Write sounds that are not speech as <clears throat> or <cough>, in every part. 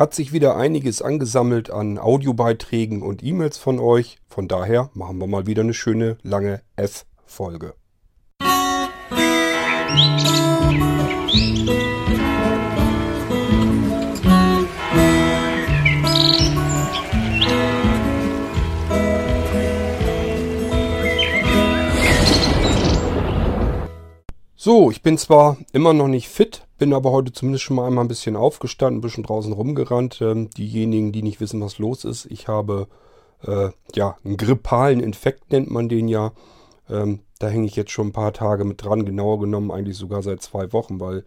hat sich wieder einiges angesammelt an Audiobeiträgen und E-Mails von euch. Von daher machen wir mal wieder eine schöne lange F-Folge. So, ich bin zwar immer noch nicht fit, bin aber heute zumindest schon mal einmal ein bisschen aufgestanden, ein bisschen draußen rumgerannt. Ähm, diejenigen, die nicht wissen, was los ist, ich habe äh, ja einen grippalen Infekt, nennt man den ja. Ähm, da hänge ich jetzt schon ein paar Tage mit dran, genauer genommen eigentlich sogar seit zwei Wochen, weil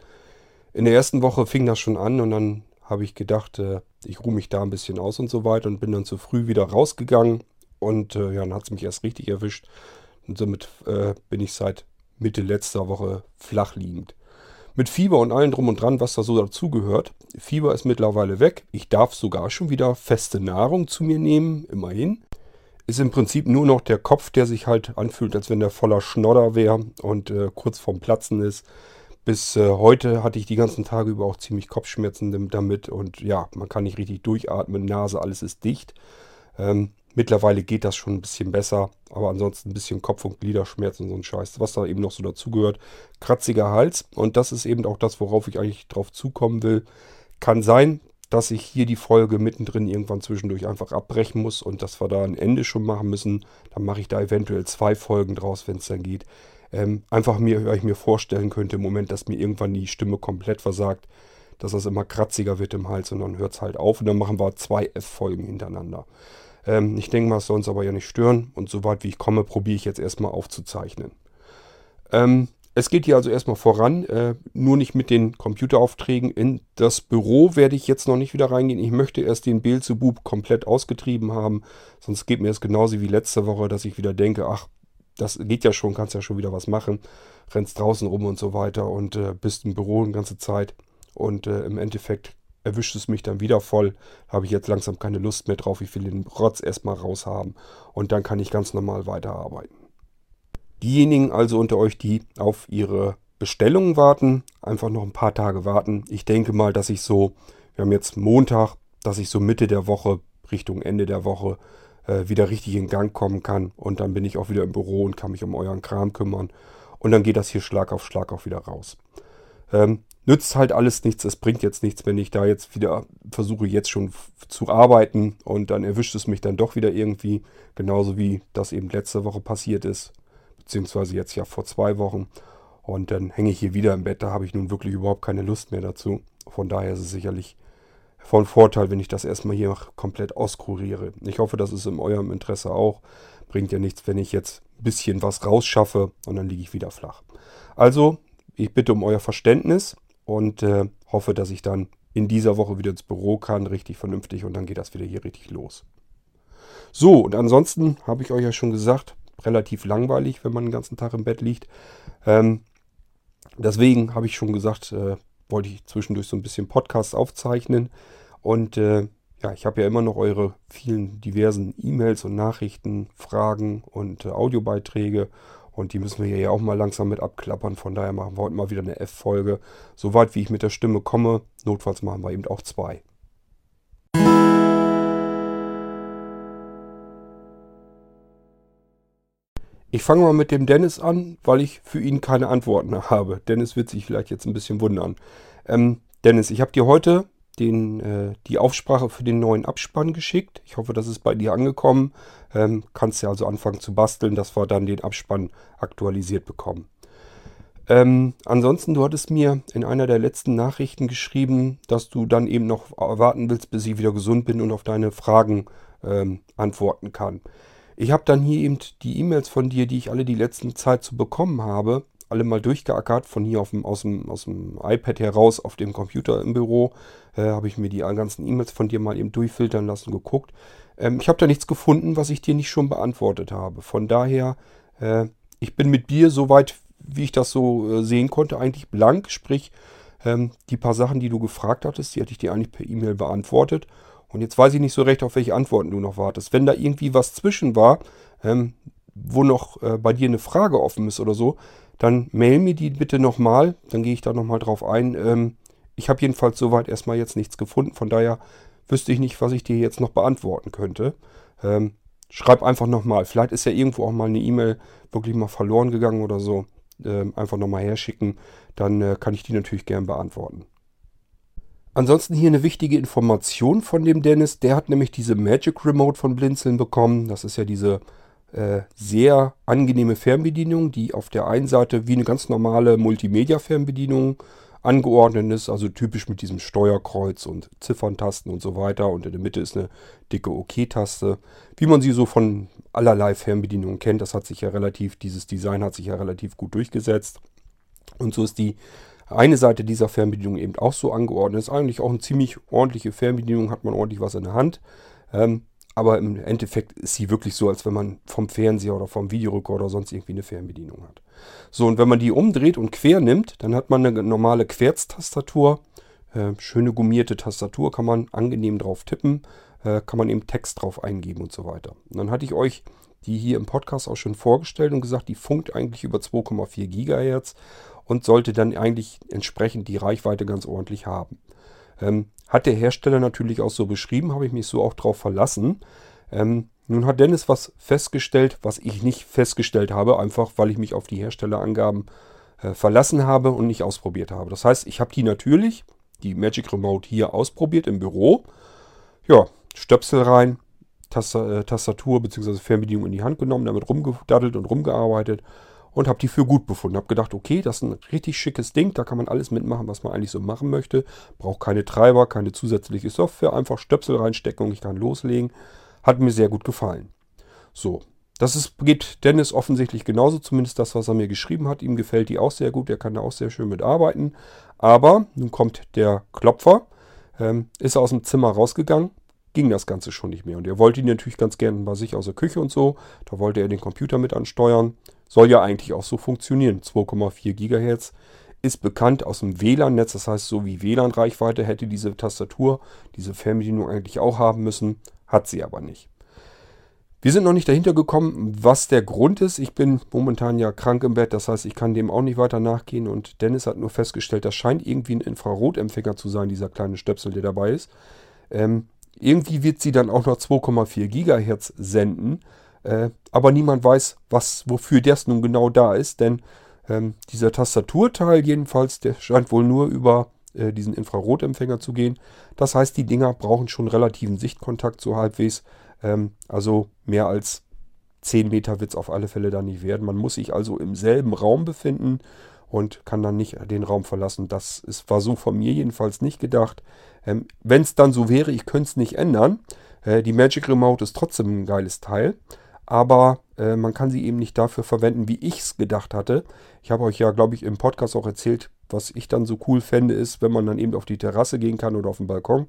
in der ersten Woche fing das schon an und dann habe ich gedacht, äh, ich ruhe mich da ein bisschen aus und so weiter und bin dann zu früh wieder rausgegangen und äh, ja, dann hat es mich erst richtig erwischt. Und somit äh, bin ich seit Mitte letzter Woche flach liegend. Mit Fieber und allem drum und dran, was da so dazugehört. Fieber ist mittlerweile weg. Ich darf sogar schon wieder feste Nahrung zu mir nehmen, immerhin. Ist im Prinzip nur noch der Kopf, der sich halt anfühlt, als wenn der voller Schnodder wäre und äh, kurz vorm Platzen ist. Bis äh, heute hatte ich die ganzen Tage über auch ziemlich Kopfschmerzen damit und ja, man kann nicht richtig durchatmen, Nase, alles ist dicht. Ähm, Mittlerweile geht das schon ein bisschen besser, aber ansonsten ein bisschen Kopf- und Gliederschmerzen und so ein Scheiß, was da eben noch so dazugehört. Kratziger Hals und das ist eben auch das, worauf ich eigentlich drauf zukommen will. Kann sein, dass ich hier die Folge mittendrin irgendwann zwischendurch einfach abbrechen muss und dass wir da ein Ende schon machen müssen. Dann mache ich da eventuell zwei Folgen draus, wenn es dann geht. Ähm, einfach mir, weil ich mir vorstellen könnte im Moment, dass mir irgendwann die Stimme komplett versagt, dass das immer kratziger wird im Hals und dann hört es halt auf und dann machen wir zwei F-Folgen hintereinander. Ähm, ich denke mal, es soll uns aber ja nicht stören. Und soweit wie ich komme, probiere ich jetzt erstmal aufzuzeichnen. Ähm, es geht hier also erstmal voran, äh, nur nicht mit den Computeraufträgen. In das Büro werde ich jetzt noch nicht wieder reingehen. Ich möchte erst den Beelzebub komplett ausgetrieben haben. Sonst geht mir es genauso wie letzte Woche, dass ich wieder denke, ach, das geht ja schon, kannst ja schon wieder was machen. Rennst draußen rum und so weiter und äh, bist im Büro eine ganze Zeit. Und äh, im Endeffekt erwischt es mich dann wieder voll. Habe ich jetzt langsam keine Lust mehr drauf. Ich will den Rotz erstmal raus haben. Und dann kann ich ganz normal weiterarbeiten. Diejenigen also unter euch, die auf ihre Bestellungen warten, einfach noch ein paar Tage warten. Ich denke mal, dass ich so, wir haben jetzt Montag, dass ich so Mitte der Woche, Richtung Ende der Woche, äh, wieder richtig in Gang kommen kann. Und dann bin ich auch wieder im Büro und kann mich um euren Kram kümmern. Und dann geht das hier Schlag auf Schlag auch wieder raus. Ähm, nützt halt alles nichts. Es bringt jetzt nichts, wenn ich da jetzt wieder versuche, jetzt schon zu arbeiten und dann erwischt es mich dann doch wieder irgendwie. Genauso wie das eben letzte Woche passiert ist, beziehungsweise jetzt ja vor zwei Wochen. Und dann hänge ich hier wieder im Bett. Da habe ich nun wirklich überhaupt keine Lust mehr dazu. Von daher ist es sicherlich von Vorteil, wenn ich das erstmal hier komplett auskuriere. Ich hoffe, das ist in eurem Interesse auch. Bringt ja nichts, wenn ich jetzt ein bisschen was rausschaffe und dann liege ich wieder flach. Also, ich bitte um euer Verständnis und äh, hoffe, dass ich dann in dieser Woche wieder ins Büro kann, richtig vernünftig und dann geht das wieder hier richtig los. So, und ansonsten habe ich euch ja schon gesagt, relativ langweilig, wenn man den ganzen Tag im Bett liegt. Ähm, deswegen habe ich schon gesagt, äh, wollte ich zwischendurch so ein bisschen Podcasts aufzeichnen. Und äh, ja, ich habe ja immer noch eure vielen diversen E-Mails und Nachrichten, Fragen und äh, Audiobeiträge. Und die müssen wir ja auch mal langsam mit abklappern. Von daher machen wir heute mal wieder eine F-Folge. Soweit wie ich mit der Stimme komme. Notfalls machen wir eben auch zwei. Ich fange mal mit dem Dennis an, weil ich für ihn keine Antworten <laughs> habe. Dennis wird sich vielleicht jetzt ein bisschen wundern. Ähm, Dennis, ich habe dir heute den, äh, die Aufsprache für den neuen Abspann geschickt. Ich hoffe, das ist bei dir angekommen. Ähm, kannst ja also anfangen zu basteln, dass wir dann den Abspann aktualisiert bekommen. Ähm, ansonsten, du hattest mir in einer der letzten Nachrichten geschrieben, dass du dann eben noch warten willst, bis ich wieder gesund bin und auf deine Fragen ähm, antworten kann. Ich habe dann hier eben die E-Mails von dir, die ich alle die letzten Zeit zu bekommen habe, alle mal durchgeackert, von hier dem, aus, dem, aus dem iPad heraus auf dem Computer im Büro. Äh, habe ich mir die ganzen E-Mails von dir mal eben durchfiltern lassen, geguckt. Ähm, ich habe da nichts gefunden, was ich dir nicht schon beantwortet habe. Von daher, äh, ich bin mit dir soweit, wie ich das so äh, sehen konnte, eigentlich blank. Sprich, ähm, die paar Sachen, die du gefragt hattest, die hatte ich dir eigentlich per E-Mail beantwortet. Und jetzt weiß ich nicht so recht, auf welche Antworten du noch wartest. Wenn da irgendwie was zwischen war, ähm, wo noch äh, bei dir eine Frage offen ist oder so, dann mail mir die bitte nochmal, dann gehe ich da nochmal drauf ein. Ähm, ich habe jedenfalls soweit erstmal jetzt nichts gefunden. Von daher wüsste ich nicht, was ich dir jetzt noch beantworten könnte. Ähm, schreib einfach nochmal. Vielleicht ist ja irgendwo auch mal eine E-Mail wirklich mal verloren gegangen oder so. Ähm, einfach nochmal herschicken. Dann äh, kann ich die natürlich gern beantworten. Ansonsten hier eine wichtige Information von dem Dennis. Der hat nämlich diese Magic Remote von Blinzeln bekommen. Das ist ja diese sehr angenehme Fernbedienung, die auf der einen Seite wie eine ganz normale Multimedia-Fernbedienung angeordnet ist, also typisch mit diesem Steuerkreuz und Zifferntasten und so weiter. Und in der Mitte ist eine dicke OK-Taste, wie man sie so von allerlei Fernbedienungen kennt. Das hat sich ja relativ, dieses Design hat sich ja relativ gut durchgesetzt. Und so ist die eine Seite dieser Fernbedienung eben auch so angeordnet. Ist eigentlich auch eine ziemlich ordentliche Fernbedienung, hat man ordentlich was in der Hand. Ähm, aber im Endeffekt ist sie wirklich so, als wenn man vom Fernseher oder vom Videorekorder sonst irgendwie eine Fernbedienung hat. So, und wenn man die umdreht und quer nimmt, dann hat man eine normale Querztastatur. Äh, schöne gummierte Tastatur, kann man angenehm drauf tippen, äh, kann man eben Text drauf eingeben und so weiter. Und dann hatte ich euch die hier im Podcast auch schon vorgestellt und gesagt, die funkt eigentlich über 2,4 Gigahertz und sollte dann eigentlich entsprechend die Reichweite ganz ordentlich haben. Ähm, hat der Hersteller natürlich auch so beschrieben, habe ich mich so auch drauf verlassen. Ähm, nun hat Dennis was festgestellt, was ich nicht festgestellt habe, einfach weil ich mich auf die Herstellerangaben äh, verlassen habe und nicht ausprobiert habe. Das heißt, ich habe die natürlich, die Magic Remote hier ausprobiert im Büro. Ja, Stöpsel rein, äh, Tastatur bzw. Fernbedienung in die Hand genommen, damit rumgedaddelt und rumgearbeitet und habe die für gut befunden. Habe gedacht, okay, das ist ein richtig schickes Ding, da kann man alles mitmachen, was man eigentlich so machen möchte. Braucht keine Treiber, keine zusätzliche Software, einfach Stöpsel reinstecken und ich kann loslegen. Hat mir sehr gut gefallen. So, das ist, geht Dennis offensichtlich genauso, zumindest das, was er mir geschrieben hat. Ihm gefällt die auch sehr gut, er kann da auch sehr schön mitarbeiten. Aber nun kommt der Klopfer, ähm, ist aus dem Zimmer rausgegangen, ging das Ganze schon nicht mehr. Und er wollte ihn natürlich ganz gerne bei sich aus der Küche und so. Da wollte er den Computer mit ansteuern. Soll ja eigentlich auch so funktionieren. 2,4 GHz ist bekannt aus dem WLAN-Netz. Das heißt, so wie WLAN-Reichweite hätte diese Tastatur, diese Fernbedienung eigentlich auch haben müssen. Hat sie aber nicht. Wir sind noch nicht dahinter gekommen, was der Grund ist. Ich bin momentan ja krank im Bett, das heißt, ich kann dem auch nicht weiter nachgehen. Und Dennis hat nur festgestellt, das scheint irgendwie ein Infrarotempfänger zu sein, dieser kleine Stöpsel, der dabei ist. Ähm, irgendwie wird sie dann auch noch 2,4 Gigahertz senden. Äh, aber niemand weiß, was, wofür das nun genau da ist, denn ähm, dieser Tastaturteil jedenfalls, der scheint wohl nur über äh, diesen Infrarotempfänger zu gehen. Das heißt, die Dinger brauchen schon relativen Sichtkontakt so halbwegs. Ähm, also mehr als 10 Meter wird es auf alle Fälle da nicht werden. Man muss sich also im selben Raum befinden und kann dann nicht den Raum verlassen. Das ist, war so von mir jedenfalls nicht gedacht. Ähm, Wenn es dann so wäre, ich könnte es nicht ändern. Äh, die Magic Remote ist trotzdem ein geiles Teil, aber äh, man kann sie eben nicht dafür verwenden, wie ich es gedacht hatte. Ich habe euch ja, glaube ich, im Podcast auch erzählt, was ich dann so cool fände, ist, wenn man dann eben auf die Terrasse gehen kann oder auf den Balkon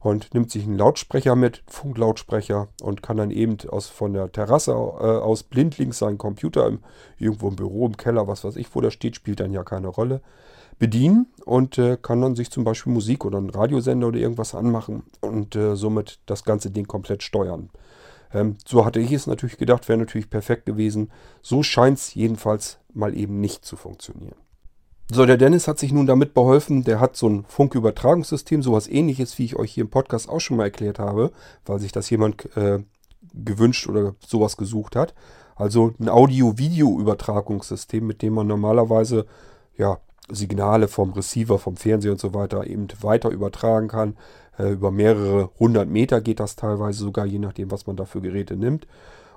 und nimmt sich einen Lautsprecher mit, Funklautsprecher und kann dann eben aus, von der Terrasse äh, aus blindlings seinen Computer im, irgendwo im Büro, im Keller, was weiß ich, wo der steht, spielt dann ja keine Rolle, bedienen und äh, kann dann sich zum Beispiel Musik oder einen Radiosender oder irgendwas anmachen und äh, somit das ganze Ding komplett steuern. Ähm, so hatte ich es natürlich gedacht, wäre natürlich perfekt gewesen. So scheint es jedenfalls mal eben nicht zu funktionieren. So, der Dennis hat sich nun damit beholfen, der hat so ein Funkübertragungssystem, sowas ähnliches, wie ich euch hier im Podcast auch schon mal erklärt habe, weil sich das jemand äh, gewünscht oder sowas gesucht hat. Also ein Audio-Video-Übertragungssystem, mit dem man normalerweise ja, Signale vom Receiver, vom Fernseher und so weiter eben weiter übertragen kann. Äh, über mehrere hundert Meter geht das teilweise sogar, je nachdem, was man da für Geräte nimmt.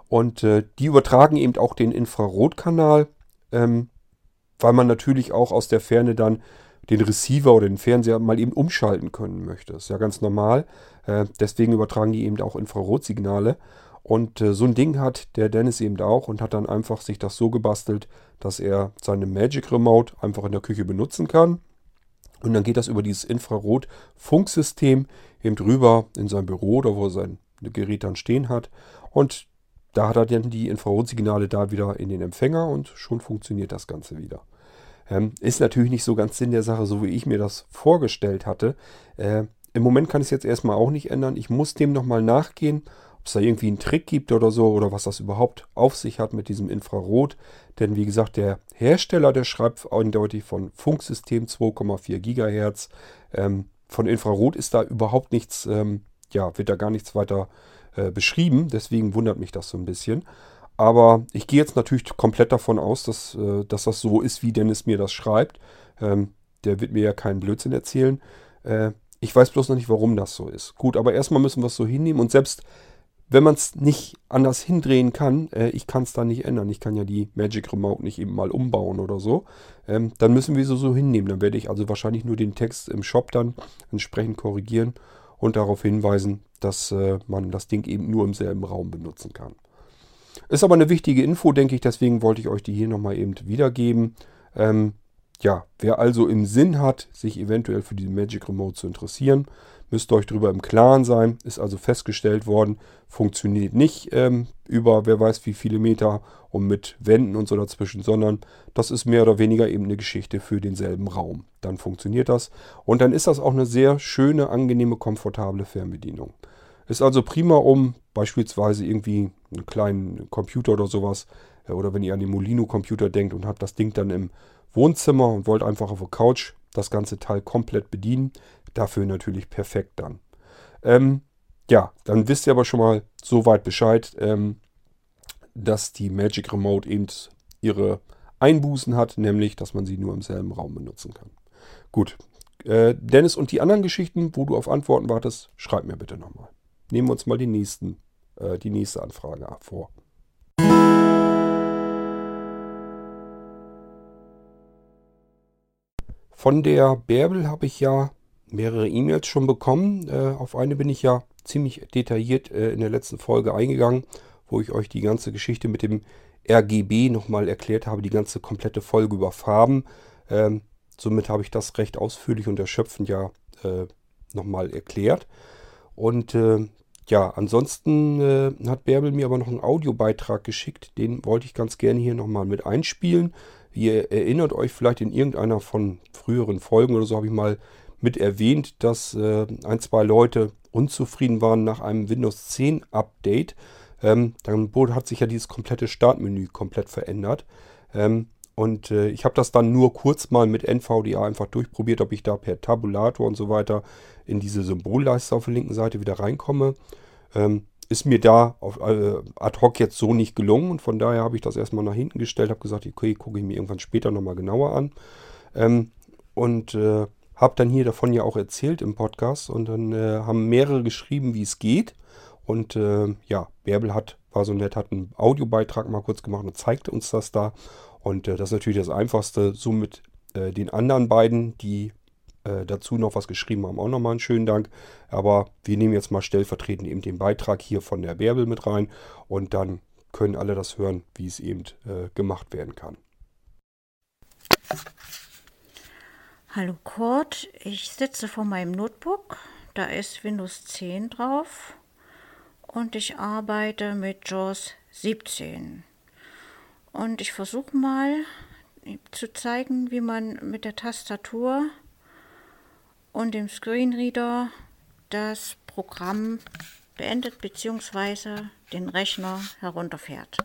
Und äh, die übertragen eben auch den Infrarotkanal. Ähm, weil man natürlich auch aus der Ferne dann den Receiver oder den Fernseher mal eben umschalten können möchte. Ist ja ganz normal. Äh, deswegen übertragen die eben auch Infrarotsignale. Und äh, so ein Ding hat der Dennis eben auch und hat dann einfach sich das so gebastelt, dass er seine Magic Remote einfach in der Küche benutzen kann. Und dann geht das über dieses Infrarot-Funksystem eben drüber in sein Büro oder wo er sein Gerät dann stehen hat. Und da hat er dann die Infrarotsignale da wieder in den Empfänger und schon funktioniert das Ganze wieder. Ähm, ist natürlich nicht so ganz Sinn der Sache, so wie ich mir das vorgestellt hatte. Äh, Im Moment kann ich es jetzt erstmal auch nicht ändern. Ich muss dem nochmal nachgehen ob es da irgendwie einen Trick gibt oder so oder was das überhaupt auf sich hat mit diesem Infrarot. Denn wie gesagt, der Hersteller, der schreibt eindeutig von Funksystem 2,4 Gigahertz. Ähm, von Infrarot ist da überhaupt nichts, ähm, ja, wird da gar nichts weiter äh, beschrieben. Deswegen wundert mich das so ein bisschen. Aber ich gehe jetzt natürlich komplett davon aus, dass, äh, dass das so ist, wie Dennis mir das schreibt. Ähm, der wird mir ja keinen Blödsinn erzählen. Äh, ich weiß bloß noch nicht, warum das so ist. Gut, aber erstmal müssen wir es so hinnehmen. Und selbst wenn man es nicht anders hindrehen kann, äh, ich kann es da nicht ändern. Ich kann ja die Magic Remote nicht eben mal umbauen oder so. Ähm, dann müssen wir sie so hinnehmen. Dann werde ich also wahrscheinlich nur den Text im Shop dann entsprechend korrigieren und darauf hinweisen, dass äh, man das Ding eben nur im selben Raum benutzen kann. Ist aber eine wichtige Info, denke ich, deswegen wollte ich euch die hier nochmal eben wiedergeben. Ähm, ja, wer also im Sinn hat, sich eventuell für die Magic Remote zu interessieren, müsst ihr euch darüber im Klaren sein. Ist also festgestellt worden, funktioniert nicht ähm, über wer weiß wie viele Meter und mit Wänden und so dazwischen, sondern das ist mehr oder weniger eben eine Geschichte für denselben Raum. Dann funktioniert das und dann ist das auch eine sehr schöne, angenehme, komfortable Fernbedienung. Ist also prima, um beispielsweise irgendwie einen kleinen Computer oder sowas, äh, oder wenn ihr an den Molino-Computer denkt und habt das Ding dann im Wohnzimmer und wollt einfach auf der Couch das ganze Teil komplett bedienen, dafür natürlich perfekt dann. Ähm, ja, dann wisst ihr aber schon mal so weit Bescheid, ähm, dass die Magic Remote eben ihre Einbußen hat, nämlich, dass man sie nur im selben Raum benutzen kann. Gut, äh, Dennis und die anderen Geschichten, wo du auf Antworten wartest, schreib mir bitte nochmal nehmen wir uns mal die, nächsten, äh, die nächste Anfrage vor. Von der Bärbel habe ich ja mehrere E-Mails schon bekommen. Äh, auf eine bin ich ja ziemlich detailliert äh, in der letzten Folge eingegangen, wo ich euch die ganze Geschichte mit dem RGB nochmal erklärt habe, die ganze komplette Folge über Farben. Ähm, somit habe ich das recht ausführlich und erschöpfend ja äh, nochmal erklärt. Und äh, ja, ansonsten äh, hat Bärbel mir aber noch einen Audiobeitrag geschickt. Den wollte ich ganz gerne hier nochmal mit einspielen. Ihr erinnert euch vielleicht in irgendeiner von früheren Folgen oder so habe ich mal mit erwähnt, dass äh, ein, zwei Leute unzufrieden waren nach einem Windows 10 Update. Ähm, dann hat sich ja dieses komplette Startmenü komplett verändert. Ähm, und äh, ich habe das dann nur kurz mal mit NVDA einfach durchprobiert, ob ich da per Tabulator und so weiter in diese Symbolleiste auf der linken Seite wieder reinkomme. Ähm, ist mir da auf, äh, ad hoc jetzt so nicht gelungen und von daher habe ich das erstmal nach hinten gestellt, habe gesagt, okay, gucke ich mir irgendwann später nochmal genauer an. Ähm, und äh, habe dann hier davon ja auch erzählt im Podcast und dann äh, haben mehrere geschrieben, wie es geht. Und äh, ja, Bärbel hat, war so nett, hat einen Audiobeitrag mal kurz gemacht und zeigte uns das da. Und äh, das ist natürlich das Einfachste. So mit äh, den anderen beiden, die äh, dazu noch was geschrieben haben, auch nochmal einen schönen Dank. Aber wir nehmen jetzt mal stellvertretend eben den Beitrag hier von der Bärbel mit rein. Und dann können alle das hören, wie es eben äh, gemacht werden kann. Hallo Kurt, ich sitze vor meinem Notebook. Da ist Windows 10 drauf und ich arbeite mit JAWS 17. Und ich versuche mal zu zeigen, wie man mit der Tastatur und dem Screenreader das Programm beendet bzw. den Rechner herunterfährt.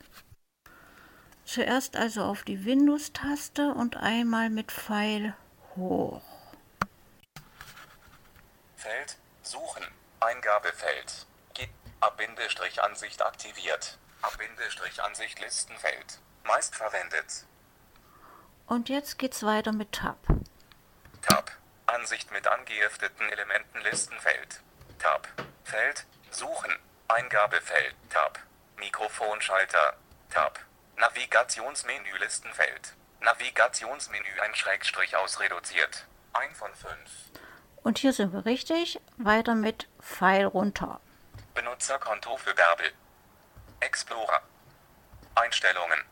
Zuerst also auf die Windows-Taste und einmal mit Pfeil hoch. Feld Suchen. Eingabefeld. A-Ansicht aktiviert. A-Ansicht Listenfeld. Meist verwendet. Und jetzt geht's weiter mit Tab. Tab. Ansicht mit angehefteten Elementen Listenfeld. Tab. Feld. Suchen. Eingabefeld. Tab. Mikrofonschalter. Tab. Navigationsmenü Listenfeld. Navigationsmenü ein Schrägstrich ausreduziert. Ein von fünf. Und hier sind wir richtig. Weiter mit Pfeil runter. Benutzerkonto für Bärbel. Explorer. Einstellungen.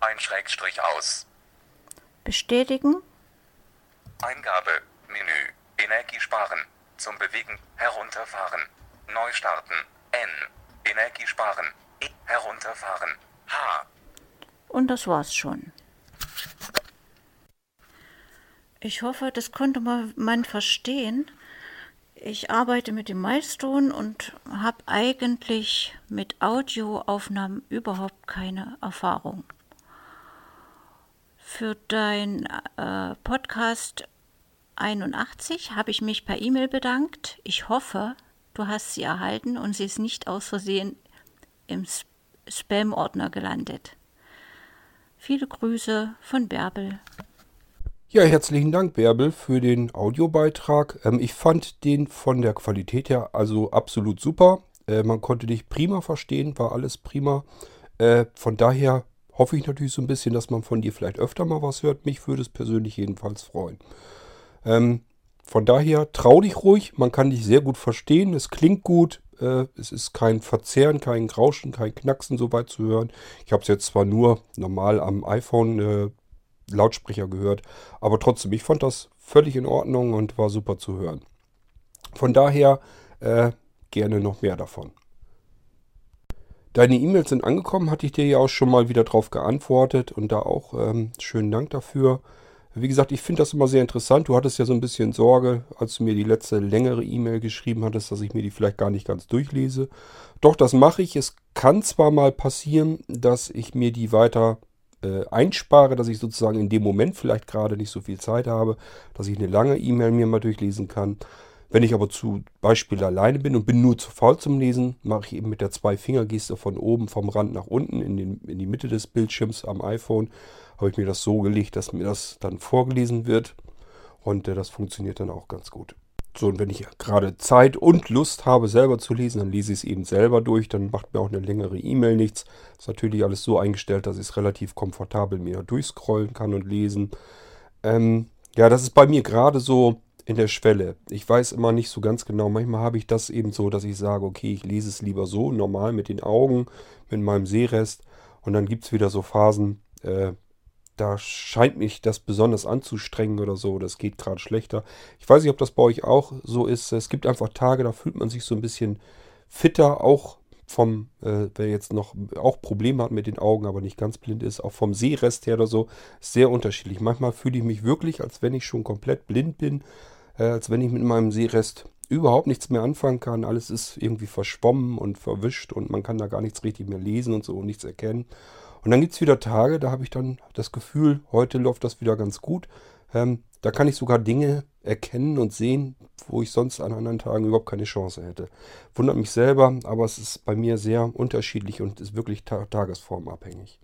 Ein Schrägstrich aus. Bestätigen. Eingabe. Menü. Energie sparen. Zum Bewegen. Herunterfahren. Neu starten. N. Energie sparen. E. Herunterfahren. H. Und das war's schon. Ich hoffe, das konnte man verstehen. Ich arbeite mit dem Milestone und habe eigentlich mit Audioaufnahmen überhaupt keine Erfahrung. Für dein äh, Podcast 81 habe ich mich per E-Mail bedankt. Ich hoffe, du hast sie erhalten und sie ist nicht aus Versehen im Spam-Ordner gelandet. Viele Grüße von Bärbel. Ja, herzlichen Dank, Bärbel, für den Audiobeitrag. Ähm, ich fand den von der Qualität her also absolut super. Äh, man konnte dich prima verstehen, war alles prima. Äh, von daher hoffe ich natürlich so ein bisschen, dass man von dir vielleicht öfter mal was hört. Mich würde es persönlich jedenfalls freuen. Ähm, von daher trau dich ruhig, man kann dich sehr gut verstehen, es klingt gut, äh, es ist kein Verzerren, kein Grauschen, kein Knacksen so weit zu hören. Ich habe es jetzt zwar nur normal am iPhone äh, Lautsprecher gehört. Aber trotzdem, ich fand das völlig in Ordnung und war super zu hören. Von daher äh, gerne noch mehr davon. Deine E-Mails sind angekommen, hatte ich dir ja auch schon mal wieder drauf geantwortet und da auch ähm, schönen Dank dafür. Wie gesagt, ich finde das immer sehr interessant. Du hattest ja so ein bisschen Sorge, als du mir die letzte längere E-Mail geschrieben hattest, dass ich mir die vielleicht gar nicht ganz durchlese. Doch, das mache ich. Es kann zwar mal passieren, dass ich mir die weiter äh, einspare, dass ich sozusagen in dem Moment vielleicht gerade nicht so viel Zeit habe, dass ich eine lange E-Mail mir mal durchlesen kann. Wenn ich aber zu Beispiel alleine bin und bin nur zu faul zum Lesen, mache ich eben mit der Zwei-Finger-Geste von oben vom Rand nach unten in, den, in die Mitte des Bildschirms am iPhone, habe ich mir das so gelegt, dass mir das dann vorgelesen wird. Und äh, das funktioniert dann auch ganz gut. So, und wenn ich gerade Zeit und Lust habe, selber zu lesen, dann lese ich es eben selber durch. Dann macht mir auch eine längere E-Mail nichts. Ist natürlich alles so eingestellt, dass ich es relativ komfortabel mir durchscrollen kann und lesen. Ähm, ja, das ist bei mir gerade so in der Schwelle. Ich weiß immer nicht so ganz genau. Manchmal habe ich das eben so, dass ich sage, okay, ich lese es lieber so, normal mit den Augen, mit meinem Sehrest. Und dann gibt es wieder so Phasen, äh, da scheint mich das besonders anzustrengen oder so. Das geht gerade schlechter. Ich weiß nicht, ob das bei euch auch so ist. Es gibt einfach Tage, da fühlt man sich so ein bisschen fitter, auch vom, äh, wer jetzt noch auch Probleme hat mit den Augen, aber nicht ganz blind ist, auch vom Sehrest her oder so, sehr unterschiedlich. Manchmal fühle ich mich wirklich, als wenn ich schon komplett blind bin, äh, als wenn ich mit meinem Sehrest überhaupt nichts mehr anfangen kann. Alles ist irgendwie verschwommen und verwischt und man kann da gar nichts richtig mehr lesen und so und nichts erkennen. Und dann gibt es wieder Tage, da habe ich dann das Gefühl, heute läuft das wieder ganz gut. Ähm, da kann ich sogar Dinge erkennen und sehen, wo ich sonst an anderen Tagen überhaupt keine Chance hätte. Wundert mich selber, aber es ist bei mir sehr unterschiedlich und ist wirklich ta tagesformabhängig.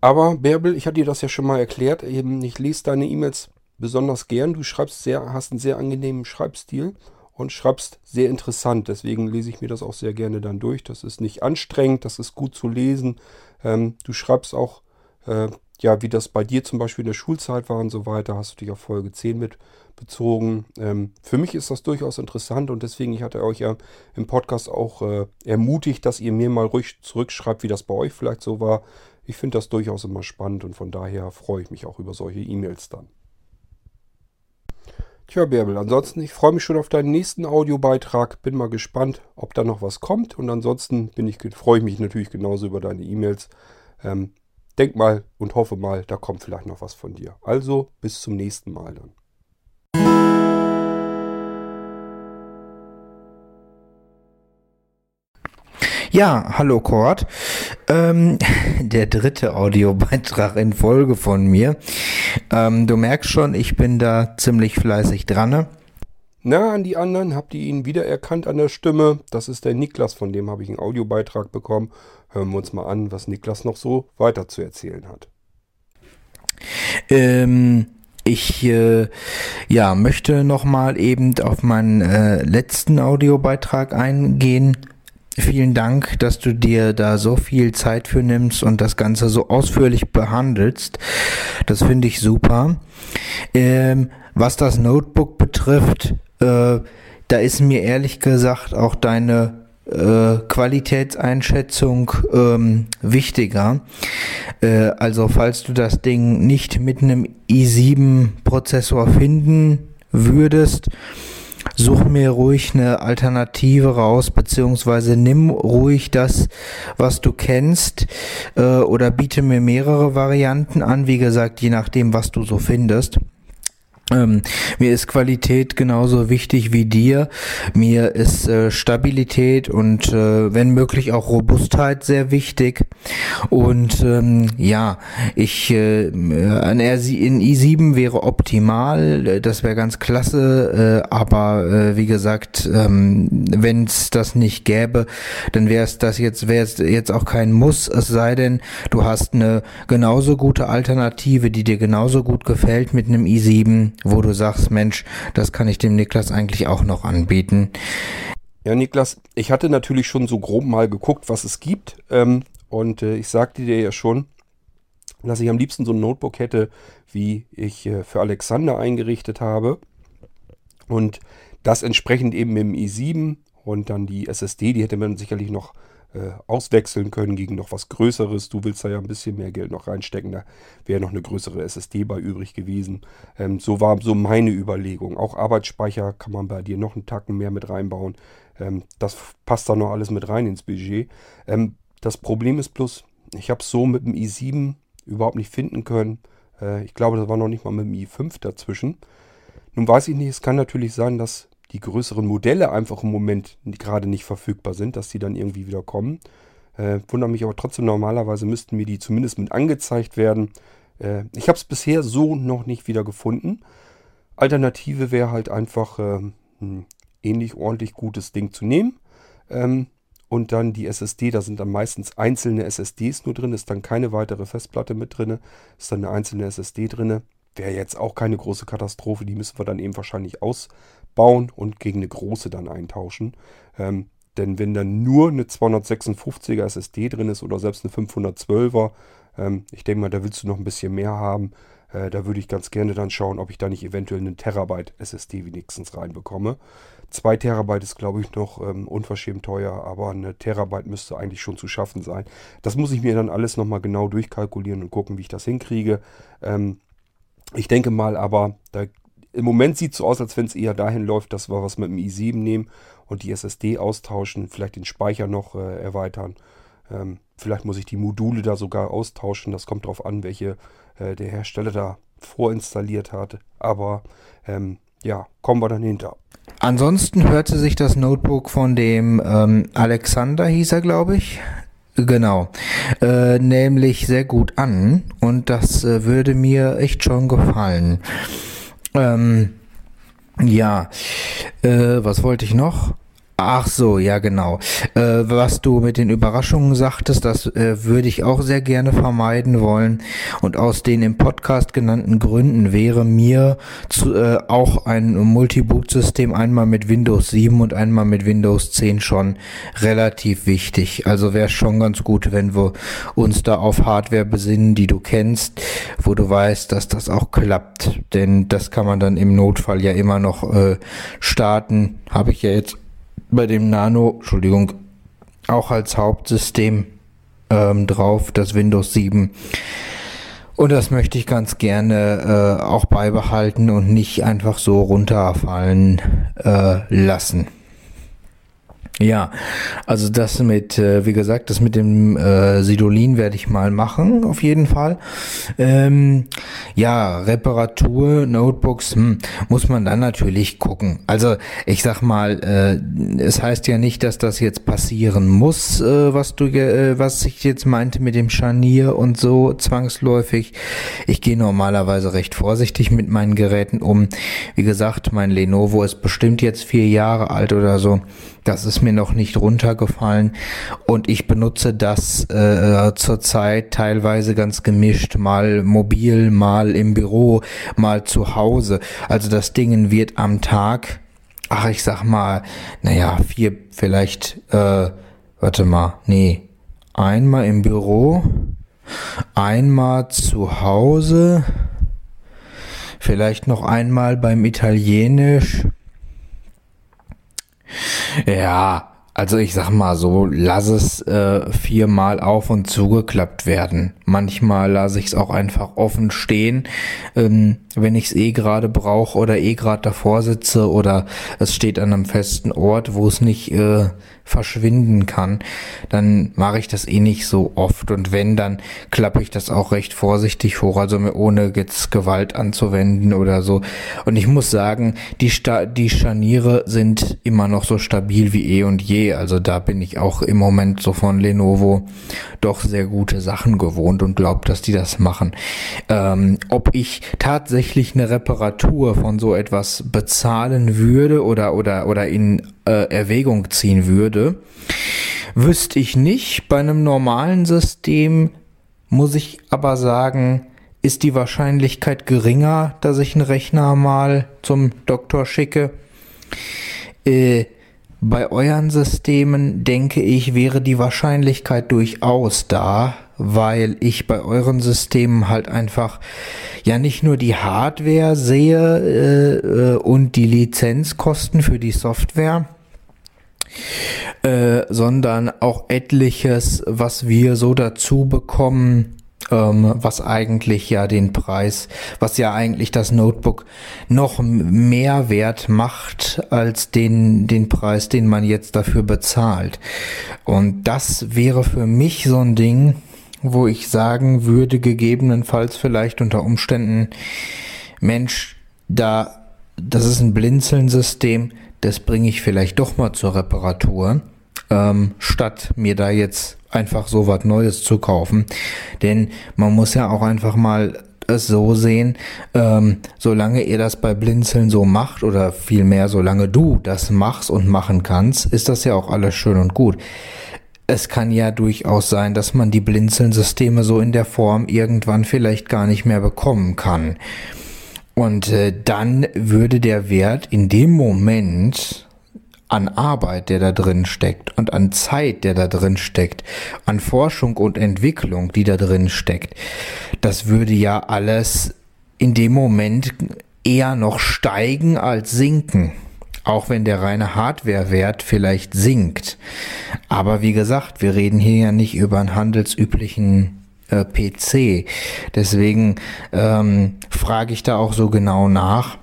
Aber Bärbel, ich hatte dir das ja schon mal erklärt, eben, ich lese deine E-Mails besonders gern. Du schreibst sehr, hast einen sehr angenehmen Schreibstil und schreibst sehr interessant. Deswegen lese ich mir das auch sehr gerne dann durch. Das ist nicht anstrengend, das ist gut zu lesen. Ähm, du schreibst auch, äh, ja, wie das bei dir zum Beispiel in der Schulzeit war und so weiter, hast du dich auf Folge 10 mit bezogen. Ähm, für mich ist das durchaus interessant und deswegen, ich hatte euch ja im Podcast auch äh, ermutigt, dass ihr mir mal ruhig zurückschreibt, wie das bei euch vielleicht so war. Ich finde das durchaus immer spannend und von daher freue ich mich auch über solche E-Mails dann. Tja, Bärbel, ansonsten, ich freue mich schon auf deinen nächsten Audiobeitrag. Bin mal gespannt, ob da noch was kommt. Und ansonsten bin ich, freue ich mich natürlich genauso über deine E-Mails. Ähm, denk mal und hoffe mal, da kommt vielleicht noch was von dir. Also, bis zum nächsten Mal dann. Ja, hallo Kurt. Ähm, <laughs> der dritte Audiobeitrag in Folge von mir. Ähm, du merkst schon, ich bin da ziemlich fleißig dran. Ne? Na, an die anderen, habt ihr ihn wiedererkannt an der Stimme? Das ist der Niklas, von dem habe ich einen Audiobeitrag bekommen. Hören wir uns mal an, was Niklas noch so weiter zu erzählen hat. Ähm, ich äh, ja, möchte nochmal eben auf meinen äh, letzten Audiobeitrag eingehen. Vielen Dank, dass du dir da so viel Zeit für nimmst und das Ganze so ausführlich behandelst. Das finde ich super. Ähm, was das Notebook betrifft, äh, da ist mir ehrlich gesagt auch deine äh, Qualitätseinschätzung ähm, wichtiger. Äh, also falls du das Ding nicht mit einem i7-Prozessor finden würdest, such mir ruhig eine Alternative raus, beziehungsweise nimm ruhig das, was du kennst, äh, oder biete mir mehrere Varianten an, wie gesagt, je nachdem, was du so findest. Ähm, mir ist Qualität genauso wichtig wie dir. Mir ist äh, Stabilität und äh, wenn möglich auch Robustheit sehr wichtig. Und ähm, ja, ich äh, in i7 wäre optimal, das wäre ganz klasse, äh, aber äh, wie gesagt, ähm, wenn es das nicht gäbe, dann wäre es das jetzt wäre es jetzt auch kein Muss, es sei denn, du hast eine genauso gute Alternative, die dir genauso gut gefällt mit einem i7 wo du sagst, Mensch, das kann ich dem Niklas eigentlich auch noch anbieten? Ja, Niklas, ich hatte natürlich schon so grob mal geguckt, was es gibt. Ähm, und äh, ich sagte dir ja schon, dass ich am liebsten so ein Notebook hätte, wie ich äh, für Alexander eingerichtet habe. Und das entsprechend eben im i7 und dann die SSD, die hätte man sicherlich noch äh, auswechseln können gegen noch was Größeres. Du willst da ja ein bisschen mehr Geld noch reinstecken. Da wäre noch eine größere SSD bei übrig gewesen. Ähm, so war so meine Überlegung. Auch Arbeitsspeicher kann man bei dir noch einen Tacken mehr mit reinbauen. Ähm, das passt da noch alles mit rein ins Budget. Ähm, das Problem ist bloß, ich habe es so mit dem i7 überhaupt nicht finden können. Äh, ich glaube, das war noch nicht mal mit dem i5 dazwischen. Nun weiß ich nicht, es kann natürlich sein, dass die größeren Modelle einfach im Moment gerade nicht verfügbar sind, dass die dann irgendwie wieder kommen. Äh, wundere mich aber trotzdem, normalerweise müssten mir die zumindest mit angezeigt werden. Äh, ich habe es bisher so noch nicht wieder gefunden. Alternative wäre halt einfach äh, ein ähnlich ordentlich gutes Ding zu nehmen. Ähm, und dann die SSD, da sind dann meistens einzelne SSDs nur drin, ist dann keine weitere Festplatte mit drin, ist dann eine einzelne SSD drin. Wäre jetzt auch keine große Katastrophe, die müssen wir dann eben wahrscheinlich aus, bauen und gegen eine große dann eintauschen. Ähm, denn wenn dann nur eine 256er SSD drin ist oder selbst eine 512er, ähm, ich denke mal, da willst du noch ein bisschen mehr haben. Äh, da würde ich ganz gerne dann schauen, ob ich da nicht eventuell einen Terabyte SSD wenigstens reinbekomme. 2 Terabyte ist, glaube ich, noch ähm, unverschämt teuer, aber eine Terabyte müsste eigentlich schon zu schaffen sein. Das muss ich mir dann alles nochmal genau durchkalkulieren und gucken, wie ich das hinkriege. Ähm, ich denke mal aber, da im Moment sieht es so aus, als wenn es eher dahin läuft, dass wir was mit dem i7 nehmen und die SSD austauschen, vielleicht den Speicher noch äh, erweitern. Ähm, vielleicht muss ich die Module da sogar austauschen. Das kommt darauf an, welche äh, der Hersteller da vorinstalliert hat. Aber ähm, ja, kommen wir dann hinter. Ansonsten hörte sich das Notebook von dem ähm, Alexander, hieß er, glaube ich. Genau, äh, nämlich sehr gut an und das äh, würde mir echt schon gefallen. Ähm, ja, äh, was wollte ich noch? Ach so, ja genau. Äh, was du mit den Überraschungen sagtest, das äh, würde ich auch sehr gerne vermeiden wollen. Und aus den im Podcast genannten Gründen wäre mir zu, äh, auch ein Multiboot-System einmal mit Windows 7 und einmal mit Windows 10 schon relativ wichtig. Also wäre schon ganz gut, wenn wir uns da auf Hardware besinnen, die du kennst, wo du weißt, dass das auch klappt. Denn das kann man dann im Notfall ja immer noch äh, starten. Habe ich ja jetzt bei dem Nano, Entschuldigung, auch als Hauptsystem ähm, drauf, das Windows 7. Und das möchte ich ganz gerne äh, auch beibehalten und nicht einfach so runterfallen äh, lassen. Ja, also das mit, äh, wie gesagt, das mit dem äh, Sidolin werde ich mal machen, auf jeden Fall. Ähm, ja, Reparatur, Notebooks, hm, muss man dann natürlich gucken. Also ich sag mal, äh, es heißt ja nicht, dass das jetzt passieren muss, äh, was du, äh, was ich jetzt meinte mit dem Scharnier und so zwangsläufig. Ich gehe normalerweise recht vorsichtig mit meinen Geräten um. Wie gesagt, mein Lenovo ist bestimmt jetzt vier Jahre alt oder so. Das ist mir noch nicht runtergefallen und ich benutze das äh, zurzeit teilweise ganz gemischt, mal mobil, mal im Büro, mal zu Hause. Also das Ding wird am Tag, ach ich sag mal, naja, vier, vielleicht, äh, warte mal, nee, einmal im Büro, einmal zu Hause, vielleicht noch einmal beim Italienisch, ja, Also ich sag mal so, lass es äh, viermal auf und zugeklappt werden. Manchmal lasse ich es auch einfach offen stehen, ähm, wenn ich es eh gerade brauche oder eh gerade davor sitze oder es steht an einem festen Ort, wo es nicht äh, verschwinden kann, dann mache ich das eh nicht so oft. Und wenn, dann klappe ich das auch recht vorsichtig hoch, also ohne jetzt Gewalt anzuwenden oder so. Und ich muss sagen, die, Sta die Scharniere sind immer noch so stabil wie eh und je. Also da bin ich auch im Moment so von Lenovo doch sehr gute Sachen gewohnt und glaube, dass die das machen. Ähm, ob ich tatsächlich eine Reparatur von so etwas bezahlen würde oder oder oder in äh, Erwägung ziehen würde, wüsste ich nicht. Bei einem normalen System muss ich aber sagen, ist die Wahrscheinlichkeit geringer, dass ich einen Rechner mal zum Doktor schicke. Äh, bei euren Systemen denke ich, wäre die Wahrscheinlichkeit durchaus da, weil ich bei euren Systemen halt einfach ja nicht nur die Hardware sehe äh, äh, und die Lizenzkosten für die Software, äh, sondern auch etliches, was wir so dazu bekommen, ähm, was eigentlich ja den Preis, was ja eigentlich das Notebook noch mehr wert macht als den, den Preis, den man jetzt dafür bezahlt. Und das wäre für mich so ein Ding, wo ich sagen würde, gegebenenfalls vielleicht unter Umständen, Mensch, da, das ist ein Blinzeln-System, das bringe ich vielleicht doch mal zur Reparatur, ähm, statt mir da jetzt einfach so was Neues zu kaufen. Denn man muss ja auch einfach mal es so sehen, ähm, solange ihr das bei Blinzeln so macht oder vielmehr solange du das machst und machen kannst, ist das ja auch alles schön und gut. Es kann ja durchaus sein, dass man die Blinzeln-Systeme so in der Form irgendwann vielleicht gar nicht mehr bekommen kann. Und äh, dann würde der Wert in dem Moment an Arbeit, der da drin steckt und an Zeit, der da drin steckt, an Forschung und Entwicklung, die da drin steckt, das würde ja alles in dem Moment eher noch steigen als sinken. Auch wenn der reine Hardwarewert vielleicht sinkt. Aber wie gesagt, wir reden hier ja nicht über einen handelsüblichen äh, PC. Deswegen ähm, frage ich da auch so genau nach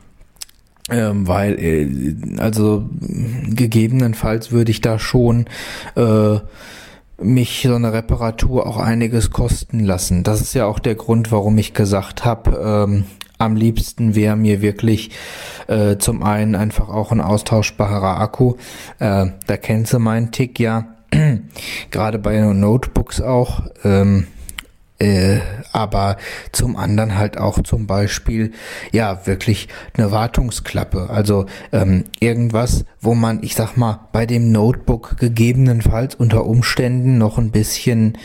ähm, weil, äh, also gegebenenfalls würde ich da schon äh, mich so eine Reparatur auch einiges kosten lassen. Das ist ja auch der Grund, warum ich gesagt habe, ähm, am liebsten wäre mir wirklich äh, zum einen einfach auch ein austauschbarer Akku. Äh, da kennst du meinen Tick ja. <clears throat> Gerade bei Notebooks auch. Ähm, äh, aber zum anderen halt auch zum Beispiel ja wirklich eine Wartungsklappe, also ähm, irgendwas, wo man, ich sag mal, bei dem Notebook gegebenenfalls unter Umständen noch ein bisschen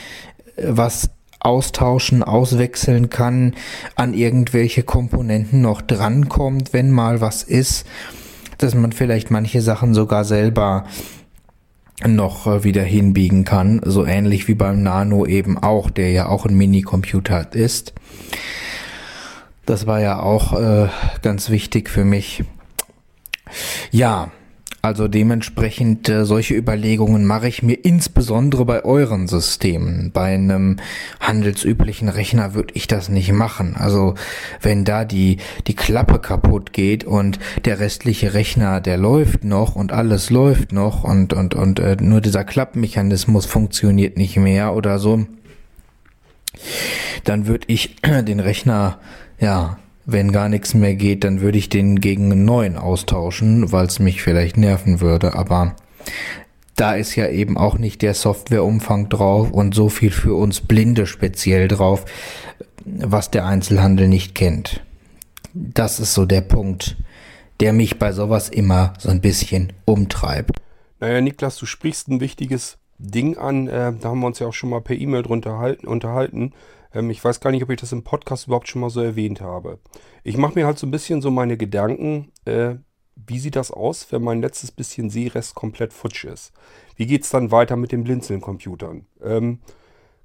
äh, was austauschen, auswechseln kann, an irgendwelche Komponenten noch drankommt, wenn mal was ist, dass man vielleicht manche Sachen sogar selber noch äh, wieder hinbiegen kann, so ähnlich wie beim Nano eben auch, der ja auch ein Minicomputer ist. Das war ja auch äh, ganz wichtig für mich. Ja, also dementsprechend äh, solche Überlegungen mache ich mir insbesondere bei euren Systemen. Bei einem handelsüblichen Rechner würde ich das nicht machen. Also wenn da die die Klappe kaputt geht und der restliche Rechner, der läuft noch und alles läuft noch und und und äh, nur dieser Klappmechanismus funktioniert nicht mehr oder so, dann würde ich <clears throat> den Rechner ja wenn gar nichts mehr geht, dann würde ich den gegen einen neuen austauschen, weil es mich vielleicht nerven würde. Aber da ist ja eben auch nicht der Softwareumfang drauf und so viel für uns Blinde speziell drauf, was der Einzelhandel nicht kennt. Das ist so der Punkt, der mich bei sowas immer so ein bisschen umtreibt. Naja, Niklas, du sprichst ein wichtiges Ding an. Äh, da haben wir uns ja auch schon mal per E-Mail drunter unterhalten. Ähm, ich weiß gar nicht, ob ich das im Podcast überhaupt schon mal so erwähnt habe. Ich mache mir halt so ein bisschen so meine Gedanken, äh, wie sieht das aus, wenn mein letztes bisschen Seerest komplett futsch ist? Wie geht es dann weiter mit den Blinzeln-Computern? Ähm,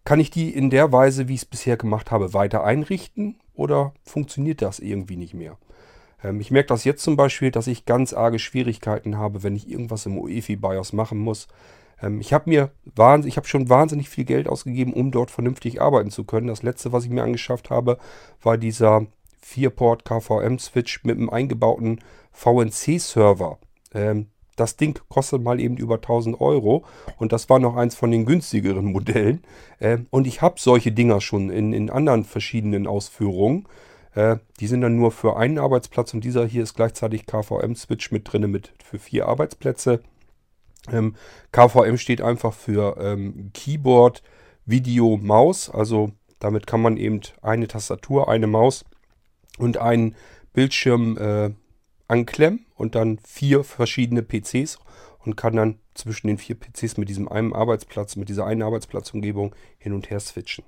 kann ich die in der Weise, wie ich es bisher gemacht habe, weiter einrichten oder funktioniert das irgendwie nicht mehr? Ähm, ich merke das jetzt zum Beispiel, dass ich ganz arge Schwierigkeiten habe, wenn ich irgendwas im UEFI BIOS machen muss. Ähm, ich habe mir wahnsinn, ich habe schon wahnsinnig viel Geld ausgegeben, um dort vernünftig arbeiten zu können. Das letzte, was ich mir angeschafft habe, war dieser 4-Port KVM-Switch mit einem eingebauten VNC-Server. Ähm, das Ding kostet mal eben über 1000 Euro und das war noch eins von den günstigeren <laughs> Modellen. Ähm, und ich habe solche Dinger schon in, in anderen verschiedenen Ausführungen. Äh, die sind dann nur für einen Arbeitsplatz und dieser hier ist gleichzeitig KVM-Switch mit drin mit für vier Arbeitsplätze. Ähm, KVM steht einfach für ähm, Keyboard, Video, Maus. Also damit kann man eben eine Tastatur, eine Maus und einen Bildschirm äh, anklemmen und dann vier verschiedene PCs und kann dann zwischen den vier PCs mit diesem einen Arbeitsplatz, mit dieser einen Arbeitsplatzumgebung hin und her switchen.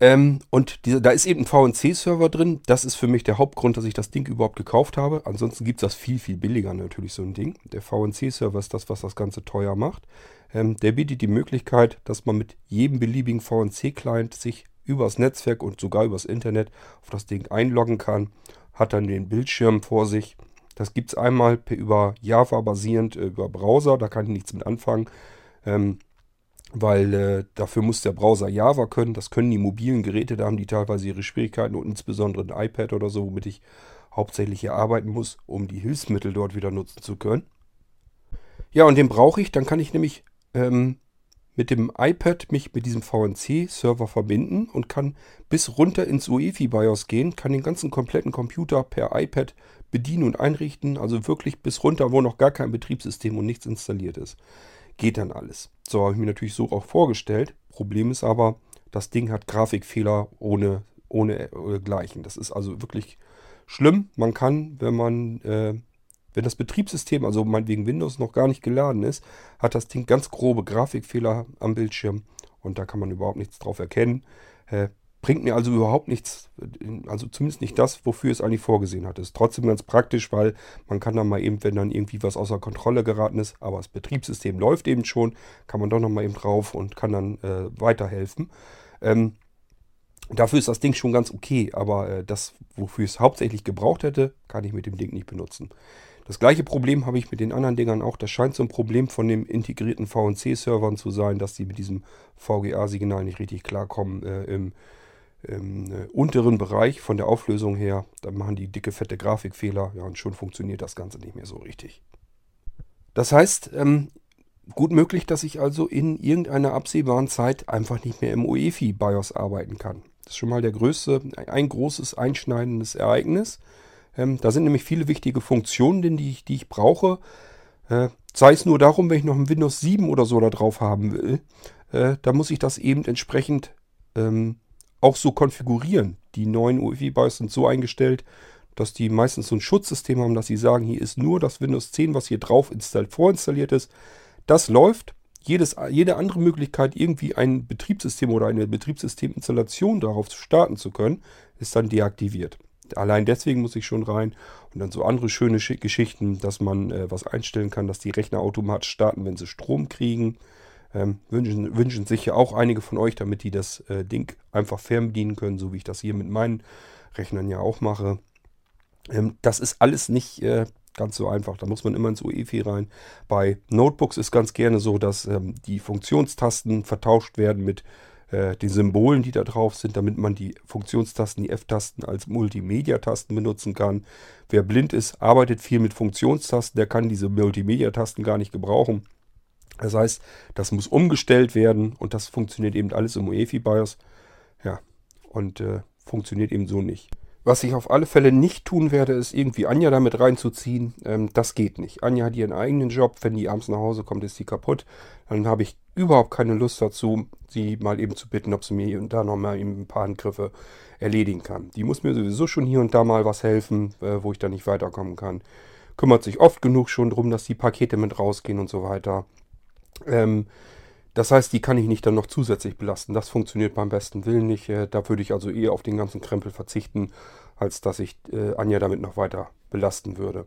Ähm, und diese, da ist eben ein VNC-Server drin. Das ist für mich der Hauptgrund, dass ich das Ding überhaupt gekauft habe. Ansonsten gibt es das viel, viel billiger natürlich, so ein Ding. Der VNC-Server ist das, was das Ganze teuer macht. Ähm, der bietet die Möglichkeit, dass man mit jedem beliebigen VNC-Client sich übers Netzwerk und sogar übers Internet auf das Ding einloggen kann. Hat dann den Bildschirm vor sich. Das gibt es einmal über Java basierend äh, über Browser. Da kann ich nichts mit anfangen. Ähm, weil äh, dafür muss der Browser Java können. Das können die mobilen Geräte, da haben die teilweise ihre Schwierigkeiten und insbesondere ein iPad oder so, womit ich hauptsächlich hier arbeiten muss, um die Hilfsmittel dort wieder nutzen zu können. Ja, und den brauche ich, dann kann ich nämlich ähm, mit dem iPad mich mit diesem VNC-Server verbinden und kann bis runter ins UEFI BIOS gehen, kann den ganzen kompletten Computer per iPad bedienen und einrichten, also wirklich bis runter, wo noch gar kein Betriebssystem und nichts installiert ist. Geht dann alles. So habe ich mir natürlich so auch vorgestellt. Problem ist aber, das Ding hat Grafikfehler ohne, ohne Gleichen. Das ist also wirklich schlimm. Man kann, wenn man, äh, wenn das Betriebssystem, also meinetwegen Windows, noch gar nicht geladen ist, hat das Ding ganz grobe Grafikfehler am Bildschirm und da kann man überhaupt nichts drauf erkennen. Äh, Bringt mir also überhaupt nichts, also zumindest nicht das, wofür es eigentlich vorgesehen hat. Ist trotzdem ganz praktisch, weil man kann dann mal eben, wenn dann irgendwie was außer Kontrolle geraten ist, aber das Betriebssystem läuft eben schon, kann man doch noch mal eben drauf und kann dann äh, weiterhelfen. Ähm, dafür ist das Ding schon ganz okay, aber äh, das, wofür es hauptsächlich gebraucht hätte, kann ich mit dem Ding nicht benutzen. Das gleiche Problem habe ich mit den anderen Dingern auch. Das scheint so ein Problem von den integrierten VNC-Servern zu sein, dass die mit diesem VGA-Signal nicht richtig klarkommen äh, im im äh, unteren Bereich von der Auflösung her, dann machen die dicke, fette Grafikfehler, ja, und schon funktioniert das Ganze nicht mehr so richtig. Das heißt, ähm, gut möglich, dass ich also in irgendeiner absehbaren Zeit einfach nicht mehr im UEFI BIOS arbeiten kann. Das ist schon mal der größte, ein großes einschneidendes Ereignis. Ähm, da sind nämlich viele wichtige Funktionen, die ich, die ich brauche. Äh, sei es nur darum, wenn ich noch ein Windows 7 oder so da drauf haben will, äh, da muss ich das eben entsprechend ähm, auch so konfigurieren. Die neuen UEFI-BIOS sind so eingestellt, dass die meistens so ein Schutzsystem haben, dass sie sagen, hier ist nur das Windows 10, was hier drauf installiert, vorinstalliert ist. Das läuft. Jedes, jede andere Möglichkeit, irgendwie ein Betriebssystem oder eine Betriebssysteminstallation darauf starten zu können, ist dann deaktiviert. Allein deswegen muss ich schon rein. Und dann so andere schöne Geschichten, dass man äh, was einstellen kann, dass die Rechner automatisch starten, wenn sie Strom kriegen. Ähm, wünschen, wünschen sich ja auch einige von euch, damit die das äh, Ding einfach fernbedienen können, so wie ich das hier mit meinen Rechnern ja auch mache. Ähm, das ist alles nicht äh, ganz so einfach. Da muss man immer ins UEFI rein. Bei Notebooks ist ganz gerne so, dass ähm, die Funktionstasten vertauscht werden mit äh, den Symbolen, die da drauf sind, damit man die Funktionstasten, die F-Tasten als Multimedia-Tasten benutzen kann. Wer blind ist, arbeitet viel mit Funktionstasten, der kann diese Multimedia-Tasten gar nicht gebrauchen. Das heißt, das muss umgestellt werden und das funktioniert eben alles im UEFI-BIOS. Ja, und äh, funktioniert eben so nicht. Was ich auf alle Fälle nicht tun werde, ist irgendwie Anja damit reinzuziehen. Ähm, das geht nicht. Anja hat ihren eigenen Job. Wenn die abends nach Hause kommt, ist sie kaputt. Dann habe ich überhaupt keine Lust dazu, sie mal eben zu bitten, ob sie mir und da nochmal ein paar Handgriffe erledigen kann. Die muss mir sowieso schon hier und da mal was helfen, äh, wo ich da nicht weiterkommen kann. Kümmert sich oft genug schon darum, dass die Pakete mit rausgehen und so weiter. Ähm, das heißt, die kann ich nicht dann noch zusätzlich belasten. Das funktioniert beim besten Willen nicht. Äh, da würde ich also eher auf den ganzen Krempel verzichten, als dass ich äh, Anja damit noch weiter belasten würde.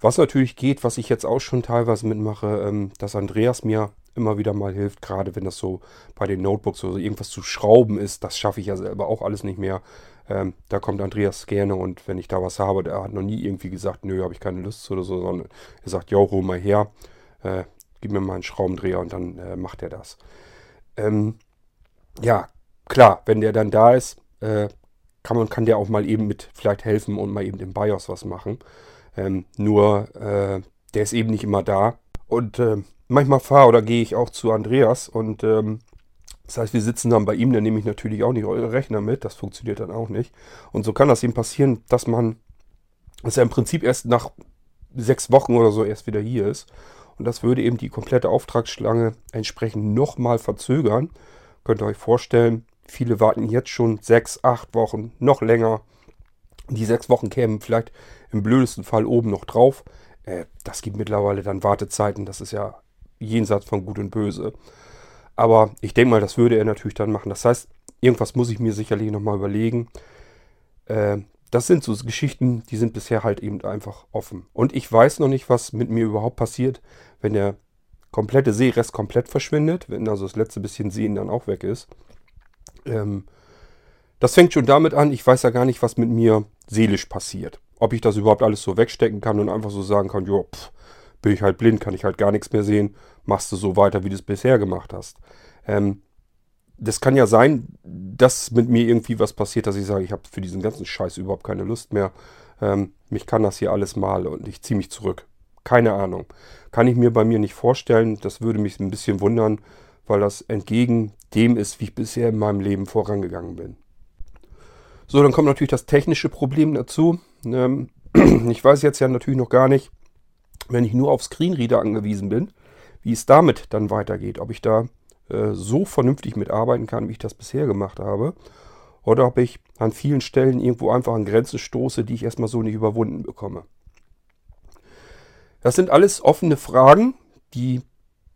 Was natürlich geht, was ich jetzt auch schon teilweise mitmache, ähm, dass Andreas mir immer wieder mal hilft, gerade wenn das so bei den Notebooks oder so irgendwas zu schrauben ist. Das schaffe ich ja selber auch alles nicht mehr. Ähm, da kommt Andreas gerne und wenn ich da was habe, der hat noch nie irgendwie gesagt, nö, habe ich keine Lust oder so, sondern er sagt, ja, hol mal her, äh, gib mir mal einen Schraubendreher und dann äh, macht er das. Ähm, ja, klar, wenn der dann da ist, äh, kann man kann der auch mal eben mit vielleicht helfen und mal eben im BIOS was machen. Ähm, nur äh, der ist eben nicht immer da. Und äh, manchmal fahre oder gehe ich auch zu Andreas und ähm, das heißt, wir sitzen dann bei ihm, dann nehme ich natürlich auch nicht eure Rechner mit, das funktioniert dann auch nicht. Und so kann das eben passieren, dass man, dass er im Prinzip erst nach sechs Wochen oder so erst wieder hier ist. Und das würde eben die komplette Auftragsschlange entsprechend nochmal verzögern. Könnt ihr euch vorstellen, viele warten jetzt schon sechs, acht Wochen, noch länger. Die sechs Wochen kämen vielleicht im blödesten Fall oben noch drauf. Äh, das gibt mittlerweile dann Wartezeiten, das ist ja jenseits von Gut und Böse. Aber ich denke mal, das würde er natürlich dann machen. Das heißt, irgendwas muss ich mir sicherlich nochmal überlegen. Das sind so Geschichten, die sind bisher halt eben einfach offen. Und ich weiß noch nicht, was mit mir überhaupt passiert, wenn der komplette Seerest komplett verschwindet, wenn also das letzte bisschen Sehen dann auch weg ist. Ähm, das fängt schon damit an, ich weiß ja gar nicht, was mit mir seelisch passiert. Ob ich das überhaupt alles so wegstecken kann und einfach so sagen kann, jo, pff, bin ich halt blind, kann ich halt gar nichts mehr sehen, machst du so weiter, wie du es bisher gemacht hast. Ähm, das kann ja sein, dass mit mir irgendwie was passiert, dass ich sage, ich habe für diesen ganzen Scheiß überhaupt keine Lust mehr. Ähm, mich kann das hier alles mal und ich ziehe mich zurück. Keine Ahnung. Kann ich mir bei mir nicht vorstellen. Das würde mich ein bisschen wundern, weil das entgegen dem ist, wie ich bisher in meinem Leben vorangegangen bin. So, dann kommt natürlich das technische Problem dazu. Ähm, <clears throat> ich weiß jetzt ja natürlich noch gar nicht, wenn ich nur auf Screenreader angewiesen bin, wie es damit dann weitergeht. Ob ich da äh, so vernünftig mitarbeiten kann, wie ich das bisher gemacht habe. Oder ob ich an vielen Stellen irgendwo einfach an Grenzen stoße, die ich erstmal so nicht überwunden bekomme. Das sind alles offene Fragen, die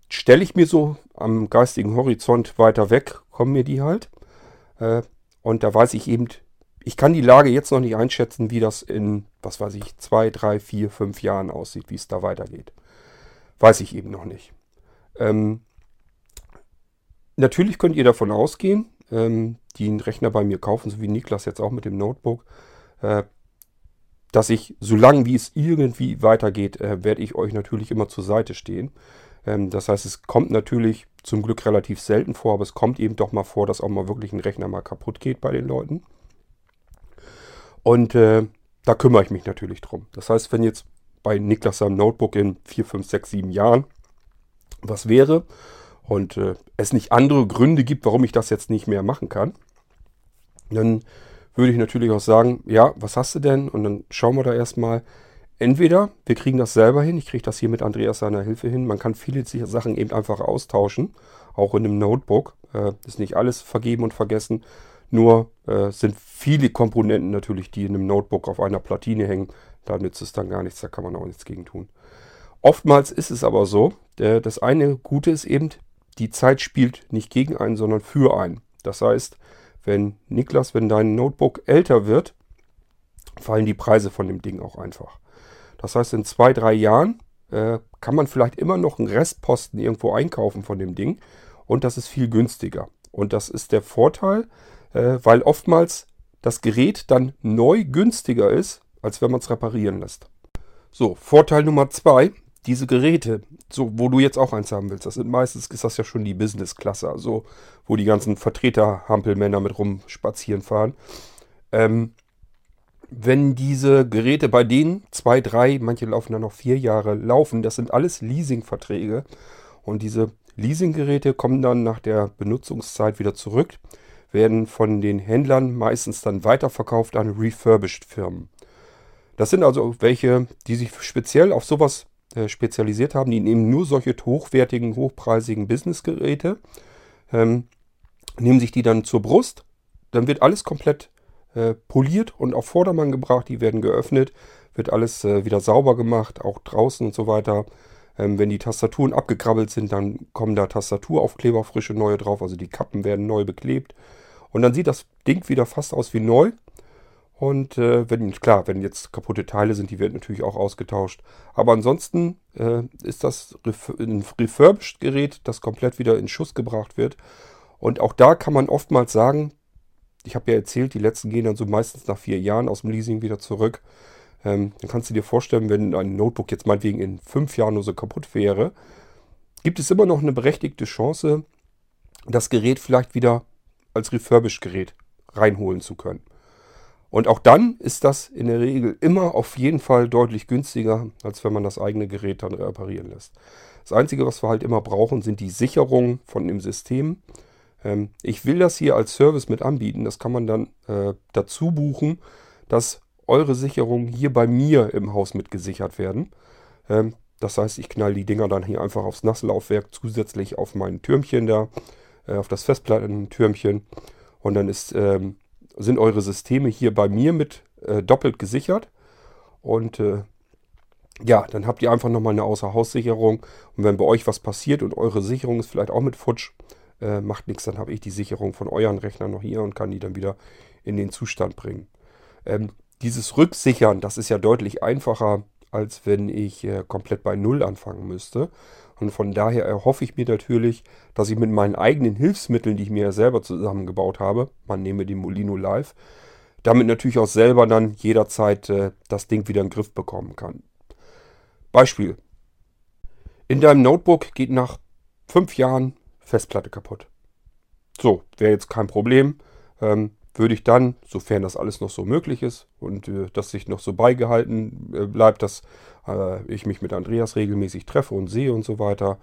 stelle ich mir so am geistigen Horizont weiter weg, kommen mir die halt. Äh, und da weiß ich eben, ich kann die Lage jetzt noch nicht einschätzen, wie das in, was weiß ich, zwei, drei, vier, fünf Jahren aussieht, wie es da weitergeht. Weiß ich eben noch nicht. Ähm, natürlich könnt ihr davon ausgehen, ähm, die einen Rechner bei mir kaufen, so wie Niklas jetzt auch mit dem Notebook, äh, dass ich, solange wie es irgendwie weitergeht, äh, werde ich euch natürlich immer zur Seite stehen. Ähm, das heißt, es kommt natürlich zum Glück relativ selten vor, aber es kommt eben doch mal vor, dass auch mal wirklich ein Rechner mal kaputt geht bei den Leuten. Und äh, da kümmere ich mich natürlich drum. Das heißt, wenn jetzt bei Niklas seinem Notebook in 4, 5, 6, 7 Jahren was wäre und äh, es nicht andere Gründe gibt, warum ich das jetzt nicht mehr machen kann, dann würde ich natürlich auch sagen, ja, was hast du denn? Und dann schauen wir da erstmal. Entweder wir kriegen das selber hin, ich kriege das hier mit Andreas seiner Hilfe hin. Man kann viele Sachen eben einfach austauschen, auch in einem Notebook. Äh, ist nicht alles vergeben und vergessen. Nur äh, sind viele Komponenten natürlich, die in einem Notebook auf einer Platine hängen. Da nützt es dann gar nichts, da kann man auch nichts gegen tun. Oftmals ist es aber so, äh, das eine Gute ist eben, die Zeit spielt nicht gegen einen, sondern für einen. Das heißt, wenn Niklas, wenn dein Notebook älter wird, fallen die Preise von dem Ding auch einfach. Das heißt, in zwei, drei Jahren äh, kann man vielleicht immer noch einen Restposten irgendwo einkaufen von dem Ding und das ist viel günstiger. Und das ist der Vorteil, äh, weil oftmals das Gerät dann neu günstiger ist, als wenn man es reparieren lässt. So, Vorteil Nummer zwei, diese Geräte, so, wo du jetzt auch eins haben willst, das sind meistens, ist das ja schon die Business-Klasse, also wo die ganzen Vertreter-Hampelmänner mit rumspazieren fahren. Ähm, wenn diese Geräte bei denen zwei, drei, manche laufen dann noch vier Jahre laufen, das sind alles Leasingverträge. Und diese Leasinggeräte kommen dann nach der Benutzungszeit wieder zurück werden von den Händlern meistens dann weiterverkauft an refurbished Firmen. Das sind also welche, die sich speziell auf sowas äh, spezialisiert haben. Die nehmen nur solche hochwertigen, hochpreisigen Businessgeräte, ähm, nehmen sich die dann zur Brust. Dann wird alles komplett äh, poliert und auf Vordermann gebracht. Die werden geöffnet, wird alles äh, wieder sauber gemacht, auch draußen und so weiter. Ähm, wenn die Tastaturen abgekrabbelt sind, dann kommen da Tastaturaufkleber frische neue drauf. Also die Kappen werden neu beklebt. Und dann sieht das Ding wieder fast aus wie neu. Und äh, wenn, klar, wenn jetzt kaputte Teile sind, die werden natürlich auch ausgetauscht. Aber ansonsten äh, ist das ein refurbished Gerät, das komplett wieder in Schuss gebracht wird. Und auch da kann man oftmals sagen, ich habe ja erzählt, die letzten gehen dann so meistens nach vier Jahren aus dem Leasing wieder zurück. Ähm, dann kannst du dir vorstellen, wenn ein Notebook jetzt meinetwegen in fünf Jahren nur so kaputt wäre, gibt es immer noch eine berechtigte Chance, das Gerät vielleicht wieder als Refurbished-Gerät reinholen zu können. Und auch dann ist das in der Regel immer auf jeden Fall deutlich günstiger, als wenn man das eigene Gerät dann reparieren lässt. Das Einzige, was wir halt immer brauchen, sind die Sicherungen von dem System. Ähm, ich will das hier als Service mit anbieten. Das kann man dann äh, dazu buchen, dass eure Sicherungen hier bei mir im Haus mit gesichert werden. Ähm, das heißt, ich knall die Dinger dann hier einfach aufs Nasslaufwerk zusätzlich auf mein Türmchen da, äh, auf das Festplattentürmchen. Und dann ist ähm, sind eure Systeme hier bei mir mit äh, doppelt gesichert. Und äh, ja, dann habt ihr einfach nochmal eine Außerhaussicherung. Und wenn bei euch was passiert und eure Sicherung ist vielleicht auch mit futsch, äh, macht nichts, dann habe ich die Sicherung von euren Rechnern noch hier und kann die dann wieder in den Zustand bringen. Ähm, dieses Rücksichern, das ist ja deutlich einfacher, als wenn ich äh, komplett bei Null anfangen müsste. Und von daher erhoffe ich mir natürlich, dass ich mit meinen eigenen Hilfsmitteln, die ich mir selber zusammengebaut habe, man nehme die Molino Live, damit natürlich auch selber dann jederzeit äh, das Ding wieder in den Griff bekommen kann. Beispiel. In deinem Notebook geht nach fünf Jahren Festplatte kaputt. So, wäre jetzt kein Problem. Ähm, würde ich dann, sofern das alles noch so möglich ist und äh, dass sich noch so beigehalten äh, bleibt, dass äh, ich mich mit Andreas regelmäßig treffe und sehe und so weiter,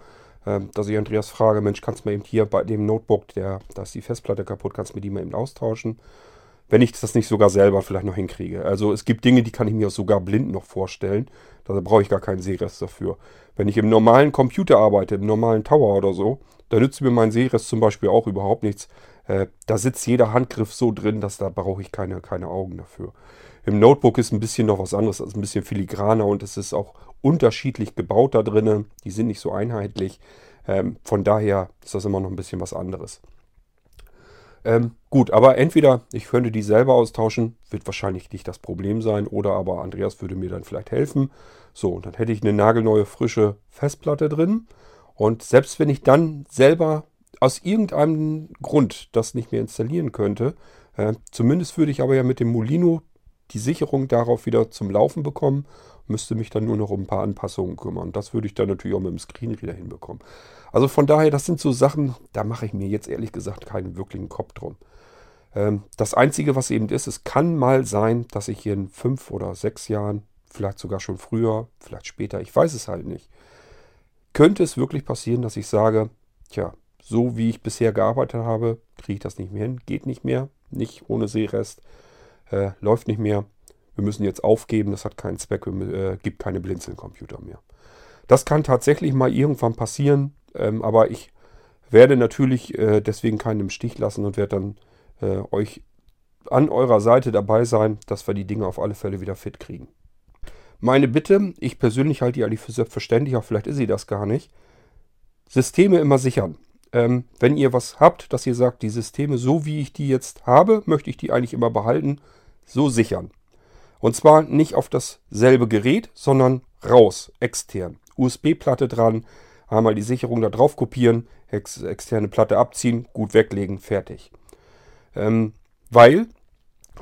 ähm, dass ich Andreas frage, Mensch, kannst du mir eben hier bei dem Notebook, der, da ist die Festplatte kaputt, kannst du mir die mal eben austauschen? Wenn ich das nicht sogar selber vielleicht noch hinkriege. Also es gibt Dinge, die kann ich mir sogar blind noch vorstellen. Da brauche ich gar keinen Sehrest dafür. Wenn ich im normalen Computer arbeite, im normalen Tower oder so, da nützt mir mein Sehrest zum Beispiel auch überhaupt nichts. Äh, da sitzt jeder Handgriff so drin, dass da brauche ich keine, keine Augen dafür. Im Notebook ist ein bisschen noch was anderes, ist ein bisschen filigraner und es ist auch unterschiedlich gebaut da drinnen. Die sind nicht so einheitlich. Ähm, von daher ist das immer noch ein bisschen was anderes. Ähm, gut, aber entweder ich könnte die selber austauschen, wird wahrscheinlich nicht das Problem sein, oder aber Andreas würde mir dann vielleicht helfen. So, und dann hätte ich eine nagelneue, frische Festplatte drin. Und selbst wenn ich dann selber aus irgendeinem Grund das nicht mehr installieren könnte, äh, zumindest würde ich aber ja mit dem Molino die Sicherung darauf wieder zum Laufen bekommen, müsste mich dann nur noch um ein paar Anpassungen kümmern. Das würde ich dann natürlich auch mit dem Screenreader hinbekommen. Also von daher, das sind so Sachen, da mache ich mir jetzt ehrlich gesagt keinen wirklichen Kopf drum. Ähm, das Einzige, was eben ist, es kann mal sein, dass ich hier in fünf oder sechs Jahren, vielleicht sogar schon früher, vielleicht später, ich weiß es halt nicht, könnte es wirklich passieren, dass ich sage, tja, so wie ich bisher gearbeitet habe, kriege ich das nicht mehr hin, geht nicht mehr, nicht ohne Seerest äh, läuft nicht mehr. Wir müssen jetzt aufgeben, das hat keinen Zweck, äh, gibt keine Blinzeln-Computer mehr. Das kann tatsächlich mal irgendwann passieren, ähm, aber ich werde natürlich äh, deswegen keinen im Stich lassen und werde dann äh, euch an eurer Seite dabei sein, dass wir die Dinge auf alle Fälle wieder fit kriegen. Meine Bitte, ich persönlich halte die eigentlich für selbstverständlich, auch vielleicht ist sie das gar nicht. Systeme immer sichern. Ähm, wenn ihr was habt, dass ihr sagt, die Systeme, so wie ich die jetzt habe, möchte ich die eigentlich immer behalten, so sichern. Und zwar nicht auf dasselbe Gerät, sondern raus, extern. USB-Platte dran, einmal die Sicherung da drauf kopieren, ex externe Platte abziehen, gut weglegen, fertig. Ähm, weil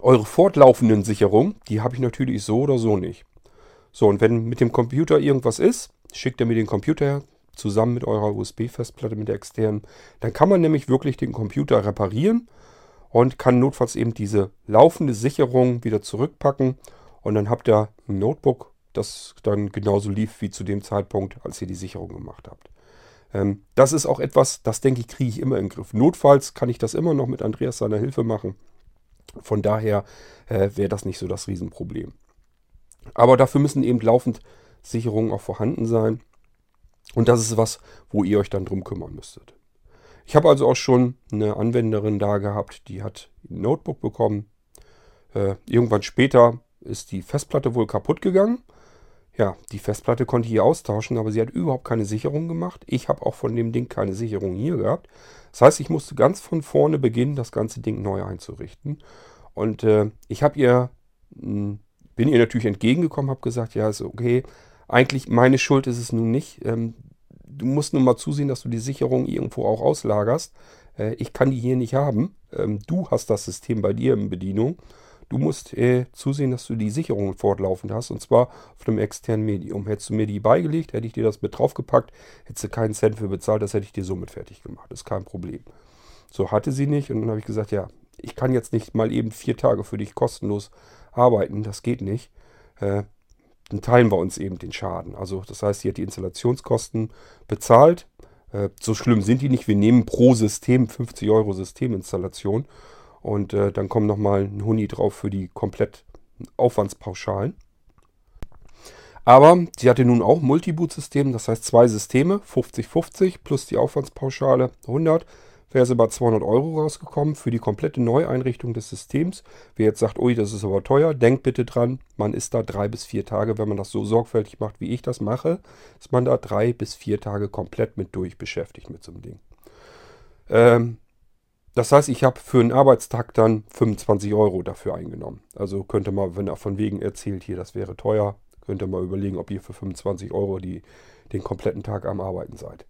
eure fortlaufenden Sicherungen, die habe ich natürlich so oder so nicht. So, und wenn mit dem Computer irgendwas ist, schickt ihr mir den Computer zusammen mit eurer USB-Festplatte, mit der externen. Dann kann man nämlich wirklich den Computer reparieren und kann notfalls eben diese laufende Sicherung wieder zurückpacken und dann habt ihr ein Notebook, das dann genauso lief wie zu dem Zeitpunkt, als ihr die Sicherung gemacht habt. Ähm, das ist auch etwas, das denke ich, kriege ich immer im Griff. Notfalls kann ich das immer noch mit Andreas seiner Hilfe machen. Von daher äh, wäre das nicht so das Riesenproblem. Aber dafür müssen eben laufend Sicherungen auch vorhanden sein. Und das ist was, wo ihr euch dann drum kümmern müsstet. Ich habe also auch schon eine Anwenderin da gehabt, die hat ein Notebook bekommen. Äh, irgendwann später ist die Festplatte wohl kaputt gegangen. Ja, die Festplatte konnte ich hier austauschen, aber sie hat überhaupt keine Sicherung gemacht. Ich habe auch von dem Ding keine Sicherung hier gehabt. Das heißt, ich musste ganz von vorne beginnen, das ganze Ding neu einzurichten. Und äh, ich habe ihr, hm, bin ihr natürlich entgegengekommen, habe gesagt, ja, ist okay, eigentlich meine Schuld ist es nun nicht. Ähm, du musst nur mal zusehen, dass du die Sicherung irgendwo auch auslagerst. Äh, ich kann die hier nicht haben. Ähm, du hast das System bei dir in Bedienung. Du musst äh, zusehen, dass du die Sicherung fortlaufend hast und zwar auf einem externen Medium. Hättest du mir die beigelegt, hätte ich dir das mit draufgepackt, hättest du keinen Cent für bezahlt, das hätte ich dir somit fertig gemacht. Das ist kein Problem. So hatte sie nicht und dann habe ich gesagt, ja, ich kann jetzt nicht mal eben vier Tage für dich kostenlos arbeiten, das geht nicht. Äh, dann teilen wir uns eben den Schaden. Also das heißt, sie hat die Installationskosten bezahlt. Äh, so schlimm sind die nicht. Wir nehmen pro System 50 Euro Systeminstallation und äh, dann kommt nochmal ein Huni drauf für die komplett Aufwandspauschalen. Aber sie hatte nun auch Multiboot-System, das heißt zwei Systeme, 50-50 plus die Aufwandspauschale 100 wäre sie bei 200 Euro rausgekommen für die komplette Neueinrichtung des Systems. Wer jetzt sagt, ui, das ist aber teuer, denkt bitte dran, man ist da drei bis vier Tage, wenn man das so sorgfältig macht, wie ich das mache, ist man da drei bis vier Tage komplett mit durch beschäftigt mit so einem Ding. Ähm, das heißt, ich habe für einen Arbeitstag dann 25 Euro dafür eingenommen. Also könnte man, wenn er von wegen erzählt, hier, das wäre teuer, könnt ihr mal überlegen, ob ihr für 25 Euro die, den kompletten Tag am Arbeiten seid.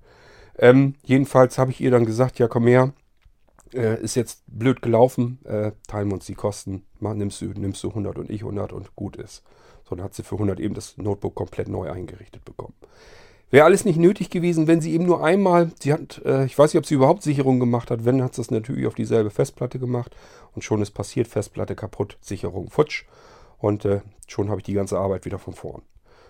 Ähm, jedenfalls habe ich ihr dann gesagt, ja komm her, äh, ist jetzt blöd gelaufen, äh, teilen wir uns die Kosten, Mal, nimmst, du, nimmst du 100 und ich 100 und gut ist. So, dann hat sie für 100 eben das Notebook komplett neu eingerichtet bekommen. Wäre alles nicht nötig gewesen, wenn sie eben nur einmal, sie hat, äh, ich weiß nicht, ob sie überhaupt Sicherung gemacht hat, wenn, hat sie es natürlich auf dieselbe Festplatte gemacht und schon ist passiert, Festplatte kaputt, Sicherung futsch und äh, schon habe ich die ganze Arbeit wieder von vorn.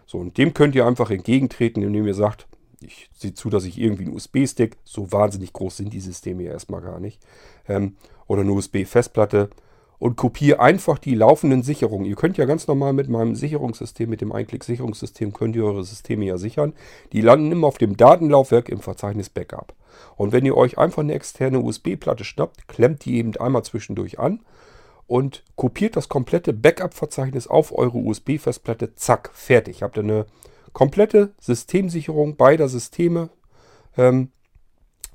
So, und dem könnt ihr einfach entgegentreten, indem ihr sagt, ich sehe zu, dass ich irgendwie einen USB-Stick, so wahnsinnig groß sind die Systeme ja erstmal gar nicht, ähm, oder eine USB-Festplatte und kopiere einfach die laufenden Sicherungen. Ihr könnt ja ganz normal mit meinem Sicherungssystem, mit dem Einklick-Sicherungssystem, könnt ihr eure Systeme ja sichern. Die landen immer auf dem Datenlaufwerk im Verzeichnis Backup. Und wenn ihr euch einfach eine externe USB-Platte schnappt, klemmt die eben einmal zwischendurch an und kopiert das komplette Backup-Verzeichnis auf eure USB-Festplatte. Zack, fertig. Habt ihr eine komplette Systemsicherung beider Systeme ähm,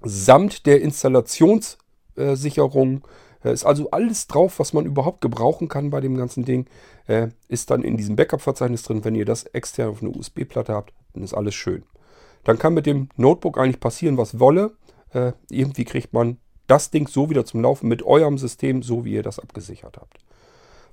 samt der Installationssicherung. Äh, ist also alles drauf, was man überhaupt gebrauchen kann bei dem ganzen Ding. Äh, ist dann in diesem Backup-Verzeichnis drin. Wenn ihr das extern auf einer USB-Platte habt, dann ist alles schön. Dann kann mit dem Notebook eigentlich passieren, was wolle. Äh, irgendwie kriegt man das Ding so wieder zum Laufen mit eurem System, so wie ihr das abgesichert habt.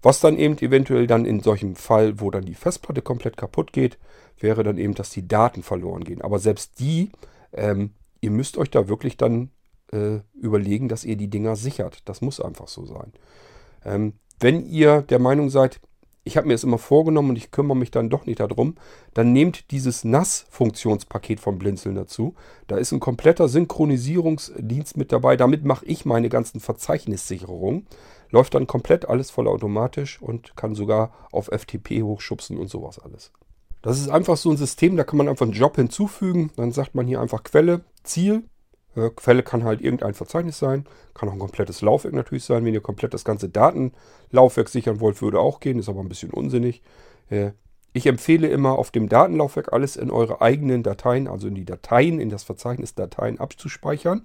Was dann eben eventuell dann in solchem Fall, wo dann die Festplatte komplett kaputt geht, wäre dann eben, dass die Daten verloren gehen. Aber selbst die, ähm, ihr müsst euch da wirklich dann äh, überlegen, dass ihr die Dinger sichert. Das muss einfach so sein. Ähm, wenn ihr der Meinung seid, ich habe mir das immer vorgenommen und ich kümmere mich dann doch nicht darum, dann nehmt dieses NAS-Funktionspaket vom Blinzeln dazu. Da ist ein kompletter Synchronisierungsdienst mit dabei. Damit mache ich meine ganzen Verzeichnissicherungen. Läuft dann komplett alles vollautomatisch und kann sogar auf FTP hochschubsen und sowas alles. Das ist einfach so ein System, da kann man einfach einen Job hinzufügen. Dann sagt man hier einfach Quelle, Ziel. Äh, Quelle kann halt irgendein Verzeichnis sein. Kann auch ein komplettes Laufwerk natürlich sein. Wenn ihr komplett das ganze Datenlaufwerk sichern wollt, würde auch gehen. Ist aber ein bisschen unsinnig. Äh, ich empfehle immer, auf dem Datenlaufwerk alles in eure eigenen Dateien, also in die Dateien, in das Verzeichnis Dateien abzuspeichern.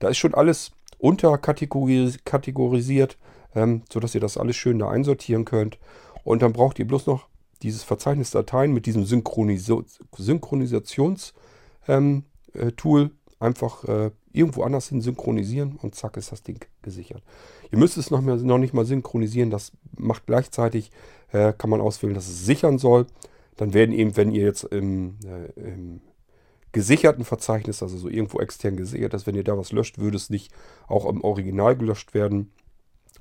Da ist schon alles unterkategorisiert, ähm, sodass ihr das alles schön da einsortieren könnt. Und dann braucht ihr bloß noch dieses Verzeichnis Dateien mit diesem Synchronis Synchronisationstool ähm, äh, einfach äh, irgendwo anders hin synchronisieren und zack ist das Ding gesichert. Ihr müsst es noch, mehr, noch nicht mal synchronisieren, das macht gleichzeitig, äh, kann man auswählen, dass es sichern soll. Dann werden eben, wenn ihr jetzt im, äh, im gesicherten Verzeichnis, also so irgendwo extern gesichert ist, wenn ihr da was löscht, würde es nicht auch im Original gelöscht werden.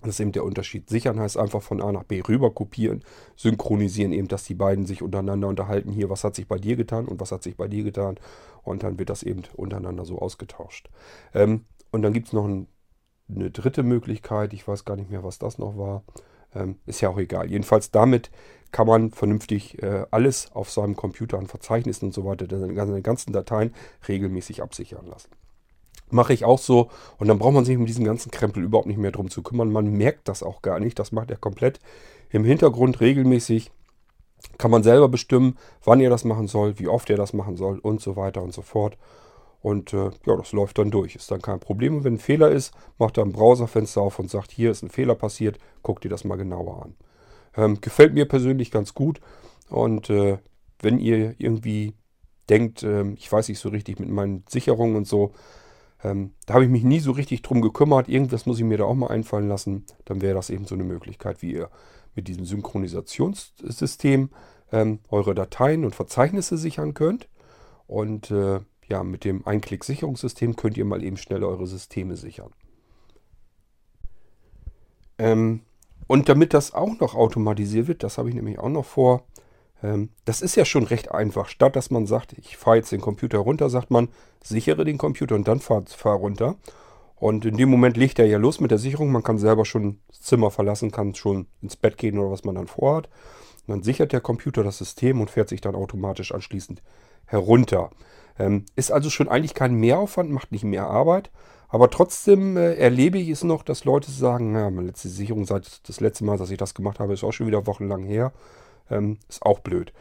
Das ist eben der Unterschied. Sichern heißt einfach von A nach B rüber kopieren, synchronisieren eben, dass die beiden sich untereinander unterhalten. Hier, was hat sich bei dir getan und was hat sich bei dir getan. Und dann wird das eben untereinander so ausgetauscht. Ähm, und dann gibt es noch ein, eine dritte Möglichkeit. Ich weiß gar nicht mehr, was das noch war. Ähm, ist ja auch egal. Jedenfalls damit kann man vernünftig äh, alles auf seinem Computer an Verzeichnissen und so weiter, seine ganzen Dateien regelmäßig absichern lassen. Mache ich auch so. Und dann braucht man sich um diesen ganzen Krempel überhaupt nicht mehr drum zu kümmern. Man merkt das auch gar nicht. Das macht er komplett im Hintergrund regelmäßig. Kann man selber bestimmen, wann ihr das machen soll, wie oft ihr das machen soll und so weiter und so fort. Und äh, ja, das läuft dann durch. Ist dann kein Problem. Und wenn ein Fehler ist, macht er ein Browserfenster auf und sagt, hier ist ein Fehler passiert, guckt ihr das mal genauer an. Ähm, gefällt mir persönlich ganz gut. Und äh, wenn ihr irgendwie denkt, ähm, ich weiß nicht so richtig mit meinen Sicherungen und so, ähm, da habe ich mich nie so richtig drum gekümmert. Irgendwas muss ich mir da auch mal einfallen lassen. Dann wäre das eben so eine Möglichkeit, wie ihr mit diesem Synchronisationssystem ähm, eure Dateien und Verzeichnisse sichern könnt. Und äh, ja, mit dem Einklick-Sicherungssystem könnt ihr mal eben schnell eure Systeme sichern. Ähm, und damit das auch noch automatisiert wird, das habe ich nämlich auch noch vor, das ist ja schon recht einfach. Statt dass man sagt, ich fahre jetzt den Computer runter, sagt man, sichere den Computer und dann fahr, fahr runter. Und in dem Moment legt er ja los mit der Sicherung. Man kann selber schon das Zimmer verlassen, kann schon ins Bett gehen oder was man dann vorhat. Und dann sichert der Computer das System und fährt sich dann automatisch anschließend herunter. Ähm, ist also schon eigentlich kein Mehraufwand, macht nicht mehr Arbeit. Aber trotzdem äh, erlebe ich es noch, dass Leute sagen, ja, meine letzte Sicherung seit das letzte Mal, dass ich das gemacht habe, ist auch schon wieder wochenlang her. Ähm, ist auch blöd.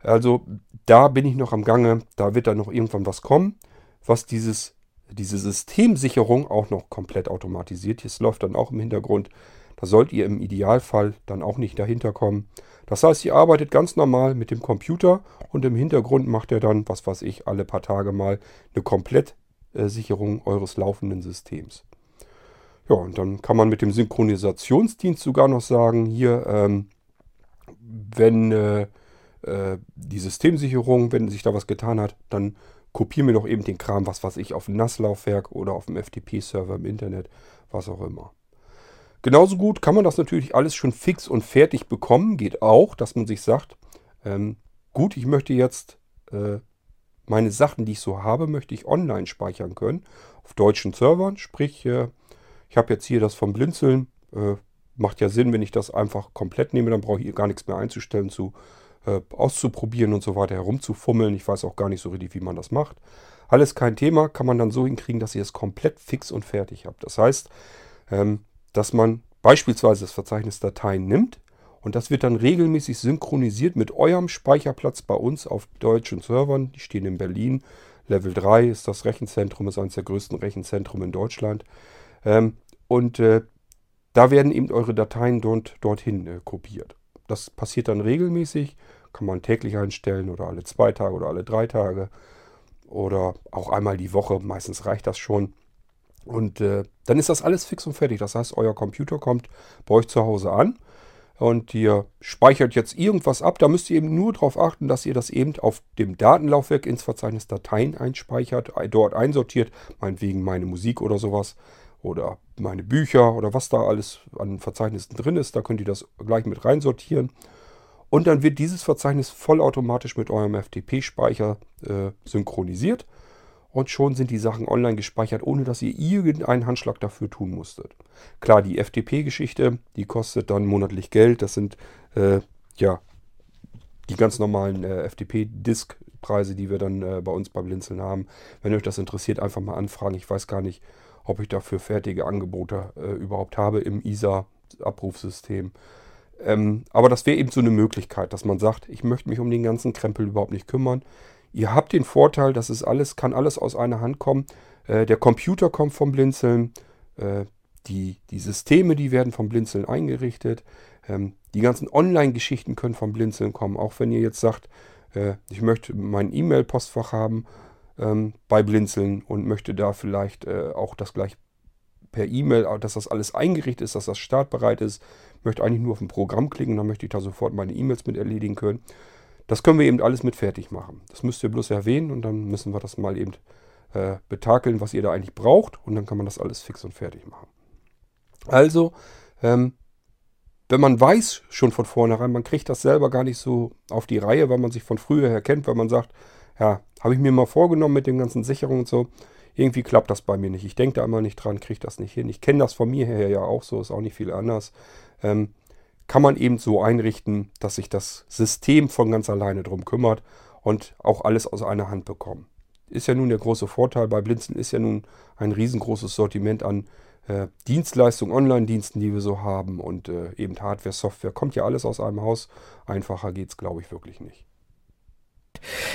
Also da bin ich noch am Gange. Da wird dann noch irgendwann was kommen, was dieses, diese Systemsicherung auch noch komplett automatisiert. Das läuft dann auch im Hintergrund. Da sollt ihr im Idealfall dann auch nicht dahinter kommen. Das heißt, ihr arbeitet ganz normal mit dem Computer und im Hintergrund macht er dann, was weiß ich, alle paar Tage mal eine Komplettsicherung eures laufenden Systems. Ja, und dann kann man mit dem Synchronisationsdienst sogar noch sagen, hier, ähm, wenn äh, äh, die Systemsicherung, wenn sich da was getan hat, dann kopiere mir doch eben den Kram, was weiß ich, auf dem NAS-Laufwerk oder auf dem FTP-Server im Internet, was auch immer. Genauso gut kann man das natürlich alles schon fix und fertig bekommen. Geht auch, dass man sich sagt, ähm, gut, ich möchte jetzt äh, meine Sachen, die ich so habe, möchte ich online speichern können. Auf deutschen Servern. Sprich, äh, ich habe jetzt hier das vom Blinzeln. Äh, macht ja Sinn, wenn ich das einfach komplett nehme, dann brauche ich gar nichts mehr einzustellen, zu äh, auszuprobieren und so weiter herumzufummeln. Ich weiß auch gar nicht so richtig, wie man das macht. Alles kein Thema, kann man dann so hinkriegen, dass ihr es komplett fix und fertig habt. Das heißt, ähm, dass man beispielsweise das Verzeichnis Dateien nimmt und das wird dann regelmäßig synchronisiert mit eurem Speicherplatz bei uns auf deutschen Servern. Die stehen in Berlin. Level 3 ist das Rechenzentrum, ist eines der größten Rechenzentren in Deutschland. Ähm, und äh, da werden eben eure Dateien dort, dorthin äh, kopiert. Das passiert dann regelmäßig, kann man täglich einstellen oder alle zwei Tage oder alle drei Tage oder auch einmal die Woche. Meistens reicht das schon. Und äh, dann ist das alles fix und fertig. Das heißt, euer Computer kommt bei euch zu Hause an und ihr speichert jetzt irgendwas ab. Da müsst ihr eben nur darauf achten, dass ihr das eben auf dem Datenlaufwerk ins Verzeichnis Dateien einspeichert, dort einsortiert, meinetwegen meine Musik oder sowas oder meine Bücher oder was da alles an Verzeichnissen drin ist. Da könnt ihr das gleich mit reinsortieren. Und dann wird dieses Verzeichnis vollautomatisch mit eurem FTP-Speicher äh, synchronisiert und schon sind die Sachen online gespeichert, ohne dass ihr irgendeinen Handschlag dafür tun musstet. Klar, die FTP-Geschichte, die kostet dann monatlich Geld. Das sind äh, ja die ganz normalen äh, FTP-Disk-Preise, die wir dann äh, bei uns beim Blinzeln haben. Wenn euch das interessiert, einfach mal anfragen. Ich weiß gar nicht, ob ich dafür fertige Angebote äh, überhaupt habe im ISA-Abrufsystem. Ähm, aber das wäre eben so eine Möglichkeit, dass man sagt, ich möchte mich um den ganzen Krempel überhaupt nicht kümmern. Ihr habt den Vorteil, dass es alles, kann alles aus einer Hand kommen. Äh, der Computer kommt vom Blinzeln. Äh, die, die Systeme, die werden vom Blinzeln eingerichtet. Ähm, die ganzen Online-Geschichten können vom Blinzeln kommen. Auch wenn ihr jetzt sagt, äh, ich möchte mein E-Mail-Postfach haben ähm, bei Blinzeln und möchte da vielleicht äh, auch das gleich per E-Mail, dass das alles eingerichtet ist, dass das startbereit ist. Möchte eigentlich nur auf ein Programm klicken, dann möchte ich da sofort meine E-Mails mit erledigen können. Das können wir eben alles mit fertig machen. Das müsst ihr bloß erwähnen und dann müssen wir das mal eben äh, betakeln, was ihr da eigentlich braucht und dann kann man das alles fix und fertig machen. Also, ähm, wenn man weiß schon von vornherein, man kriegt das selber gar nicht so auf die Reihe, weil man sich von früher her kennt, weil man sagt, ja, habe ich mir mal vorgenommen mit den ganzen Sicherungen und so. Irgendwie klappt das bei mir nicht. Ich denke da immer nicht dran, kriege das nicht hin. Ich kenne das von mir her ja auch so, ist auch nicht viel anders. Ähm, kann man eben so einrichten, dass sich das System von ganz alleine drum kümmert und auch alles aus einer Hand bekommen. Ist ja nun der große Vorteil bei Blinzeln, ist ja nun ein riesengroßes Sortiment an äh, Dienstleistungen, Online-Diensten, die wir so haben und äh, eben Hardware, Software, kommt ja alles aus einem Haus. Einfacher geht es, glaube ich, wirklich nicht.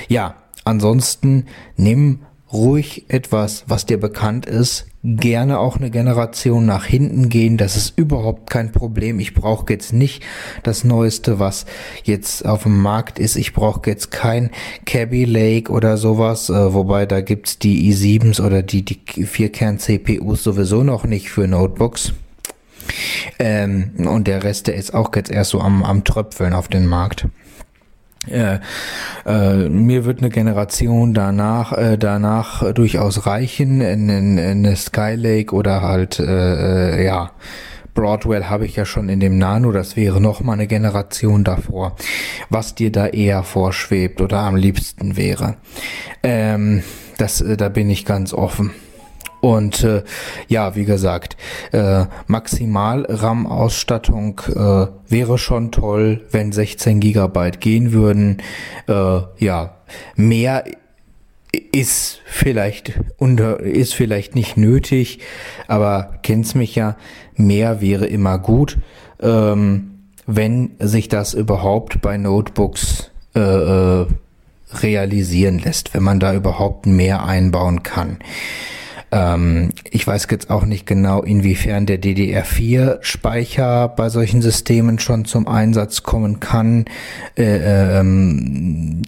Ja, ansonsten nimm ruhig etwas, was dir bekannt ist, gerne auch eine Generation nach hinten gehen. Das ist überhaupt kein Problem. Ich brauche jetzt nicht das Neueste, was jetzt auf dem Markt ist. Ich brauche jetzt kein Cabby Lake oder sowas, äh, wobei da gibt's die i7s oder die, die Vierkern-CPUs sowieso noch nicht für Notebooks. Ähm, und der Rest, der ist auch jetzt erst so am, am Tröpfeln auf den Markt. Äh, äh, mir wird eine Generation danach äh, danach durchaus reichen, in, in, in eine Skylake oder halt äh, äh, ja Broadwell habe ich ja schon in dem Nano, das wäre noch mal eine Generation davor. Was dir da eher vorschwebt oder am liebsten wäre, ähm, das äh, da bin ich ganz offen. Und äh, ja, wie gesagt, äh, maximal RAM-Ausstattung äh, wäre schon toll, wenn 16 Gigabyte gehen würden. Äh, ja, mehr ist vielleicht unter, ist vielleicht nicht nötig, aber kennst mich ja, mehr wäre immer gut, ähm, wenn sich das überhaupt bei Notebooks äh, äh realisieren lässt, wenn man da überhaupt mehr einbauen kann. Ähm, ich weiß jetzt auch nicht genau, inwiefern der DDR4-Speicher bei solchen Systemen schon zum Einsatz kommen kann äh, ähm,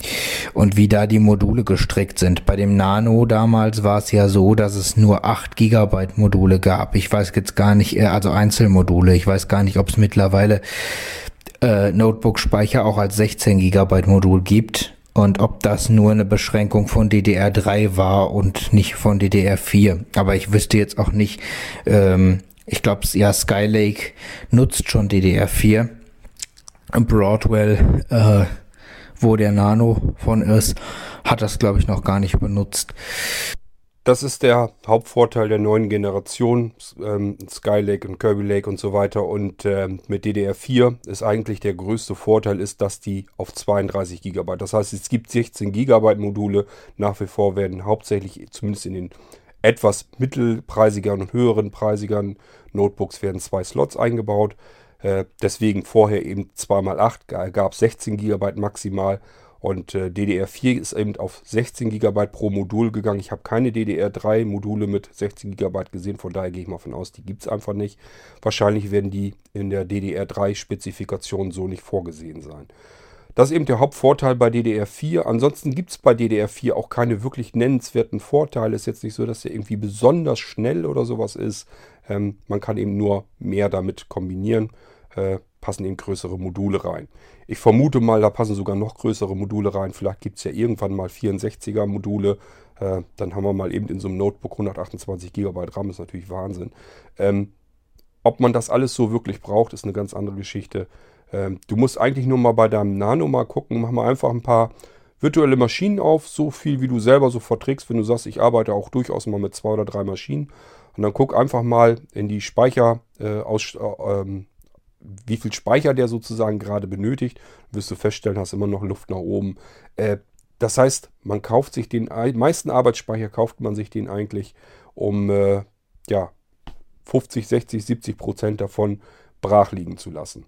und wie da die Module gestrickt sind. Bei dem Nano damals war es ja so, dass es nur 8 Gigabyte Module gab. Ich weiß jetzt gar nicht, äh, also Einzelmodule. Ich weiß gar nicht, ob es mittlerweile äh, Notebook-Speicher auch als 16 Gigabyte Modul gibt und ob das nur eine Beschränkung von DDR3 war und nicht von DDR4. Aber ich wüsste jetzt auch nicht, ähm, ich glaube, ja, Skylake nutzt schon DDR4. Broadwell, äh, wo der Nano von ist, hat das, glaube ich, noch gar nicht benutzt. Das ist der Hauptvorteil der neuen Generation, ähm, Skylake und Kirby Lake und so weiter. Und ähm, mit DDR4 ist eigentlich der größte Vorteil, ist, dass die auf 32 GB. Das heißt, es gibt 16 GB Module. Nach wie vor werden hauptsächlich, zumindest in den etwas mittelpreisigeren und höheren preisigeren Notebooks, werden zwei Slots eingebaut. Äh, deswegen vorher eben 2x8 gab es 16 GB maximal und äh, DDR4 ist eben auf 16 GB pro Modul gegangen. Ich habe keine DDR3 Module mit 16 GB gesehen, von daher gehe ich mal von aus, die gibt es einfach nicht. Wahrscheinlich werden die in der DDR3-Spezifikation so nicht vorgesehen sein. Das ist eben der Hauptvorteil bei DDR4. Ansonsten gibt es bei DDR4 auch keine wirklich nennenswerten Vorteile. Ist jetzt nicht so, dass der irgendwie besonders schnell oder sowas ist. Ähm, man kann eben nur mehr damit kombinieren. Äh, passen eben größere Module rein. Ich vermute mal, da passen sogar noch größere Module rein. Vielleicht gibt es ja irgendwann mal 64er Module. Äh, dann haben wir mal eben in so einem Notebook 128 GB RAM, ist natürlich Wahnsinn. Ähm, ob man das alles so wirklich braucht, ist eine ganz andere Geschichte. Ähm, du musst eigentlich nur mal bei deinem Nano mal gucken, mach mal einfach ein paar virtuelle Maschinen auf, so viel wie du selber so verträgst, wenn du sagst, ich arbeite auch durchaus mal mit zwei oder drei Maschinen. Und dann guck einfach mal in die Speicher, äh, aus, äh, ähm, wie viel Speicher der sozusagen gerade benötigt, wirst du feststellen, hast immer noch Luft nach oben. Äh, das heißt, man kauft sich den meisten Arbeitsspeicher kauft man sich den eigentlich, um äh, ja 50, 60, 70 Prozent davon brach liegen zu lassen.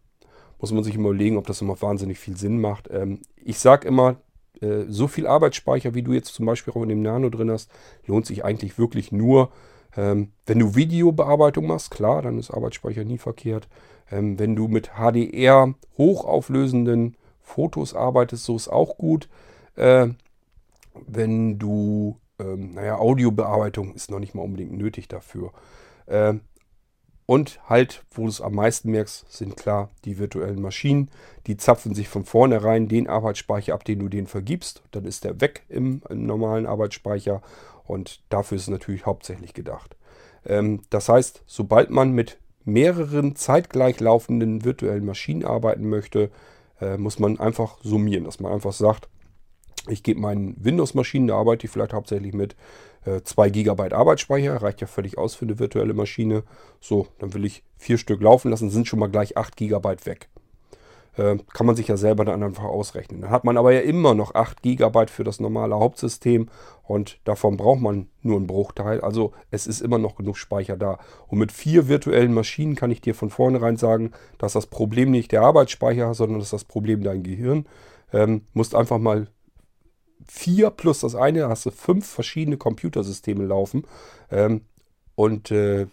Muss man sich überlegen, ob das immer wahnsinnig viel Sinn macht. Ähm, ich sage immer, äh, so viel Arbeitsspeicher, wie du jetzt zum Beispiel auch in dem Nano drin hast, lohnt sich eigentlich wirklich nur, ähm, wenn du Videobearbeitung machst. Klar, dann ist Arbeitsspeicher nie verkehrt. Ähm, wenn du mit HDR hochauflösenden Fotos arbeitest, so ist auch gut. Äh, wenn du, ähm, naja, Audiobearbeitung ist noch nicht mal unbedingt nötig dafür. Äh, und halt, wo du es am meisten merkst, sind klar die virtuellen Maschinen. Die zapfen sich von vornherein den Arbeitsspeicher ab, den du denen vergibst. Dann ist der weg im, im normalen Arbeitsspeicher. Und dafür ist es natürlich hauptsächlich gedacht. Ähm, das heißt, sobald man mit mehreren zeitgleich laufenden virtuellen Maschinen arbeiten möchte, äh, muss man einfach summieren, dass man einfach sagt, ich gebe meinen Windows-Maschinen, da arbeite ich vielleicht hauptsächlich mit äh, 2 GB Arbeitsspeicher, reicht ja völlig aus für eine virtuelle Maschine. So, dann will ich vier Stück laufen lassen, sind schon mal gleich 8 GB weg. Äh, kann man sich ja selber dann einfach ausrechnen. Dann hat man aber ja immer noch 8 GB für das normale Hauptsystem und davon braucht man nur einen Bruchteil. Also es ist immer noch genug Speicher da. Und mit vier virtuellen Maschinen kann ich dir von vornherein sagen, dass das Problem nicht der Arbeitsspeicher, sondern dass das Problem dein Gehirn. Ähm, musst einfach mal vier plus das eine, hast du fünf verschiedene Computersysteme laufen. Ähm, und äh,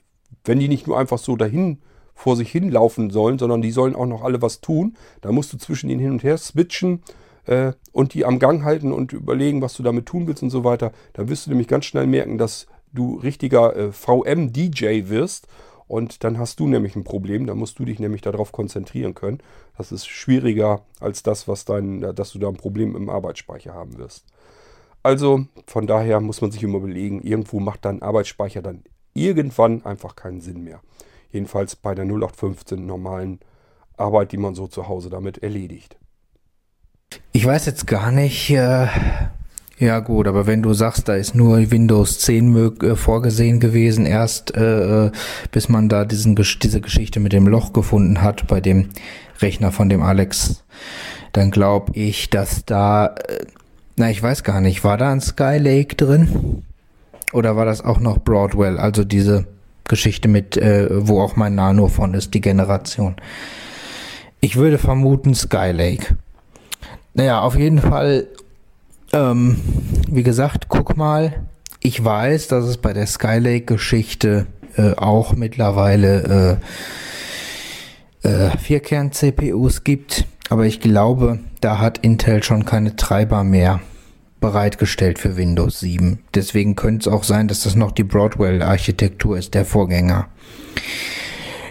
wenn die nicht nur einfach so dahin vor sich hin laufen sollen, sondern die sollen auch noch alle was tun, dann musst du zwischen ihnen hin und her switchen äh, und die am Gang halten und überlegen, was du damit tun willst und so weiter. Dann wirst du nämlich ganz schnell merken, dass du richtiger äh, VM-DJ wirst und dann hast du nämlich ein Problem, dann musst du dich nämlich darauf konzentrieren können. Das ist schwieriger als das, was dein, dass du da ein Problem im Arbeitsspeicher haben wirst. Also von daher muss man sich immer überlegen, irgendwo macht dein Arbeitsspeicher dann irgendwann einfach keinen Sinn mehr. Jedenfalls bei der 0815 normalen Arbeit, die man so zu Hause damit erledigt. Ich weiß jetzt gar nicht, äh, ja gut, aber wenn du sagst, da ist nur Windows 10 äh, vorgesehen gewesen, erst äh, äh, bis man da diesen, diese Geschichte mit dem Loch gefunden hat bei dem Rechner von dem Alex, dann glaube ich, dass da, äh, na ich weiß gar nicht, war da ein Skylake drin? Oder war das auch noch Broadwell, also diese Geschichte mit, äh, wo auch mein Nano von ist, die Generation? Ich würde vermuten Skylake. Naja, auf jeden Fall ähm, wie gesagt, guck mal, ich weiß, dass es bei der Skylake-Geschichte äh, auch mittlerweile äh, äh, Vierkern-CPUs gibt, aber ich glaube, da hat Intel schon keine Treiber mehr bereitgestellt für Windows 7. Deswegen könnte es auch sein, dass das noch die Broadwell-Architektur ist, der Vorgänger.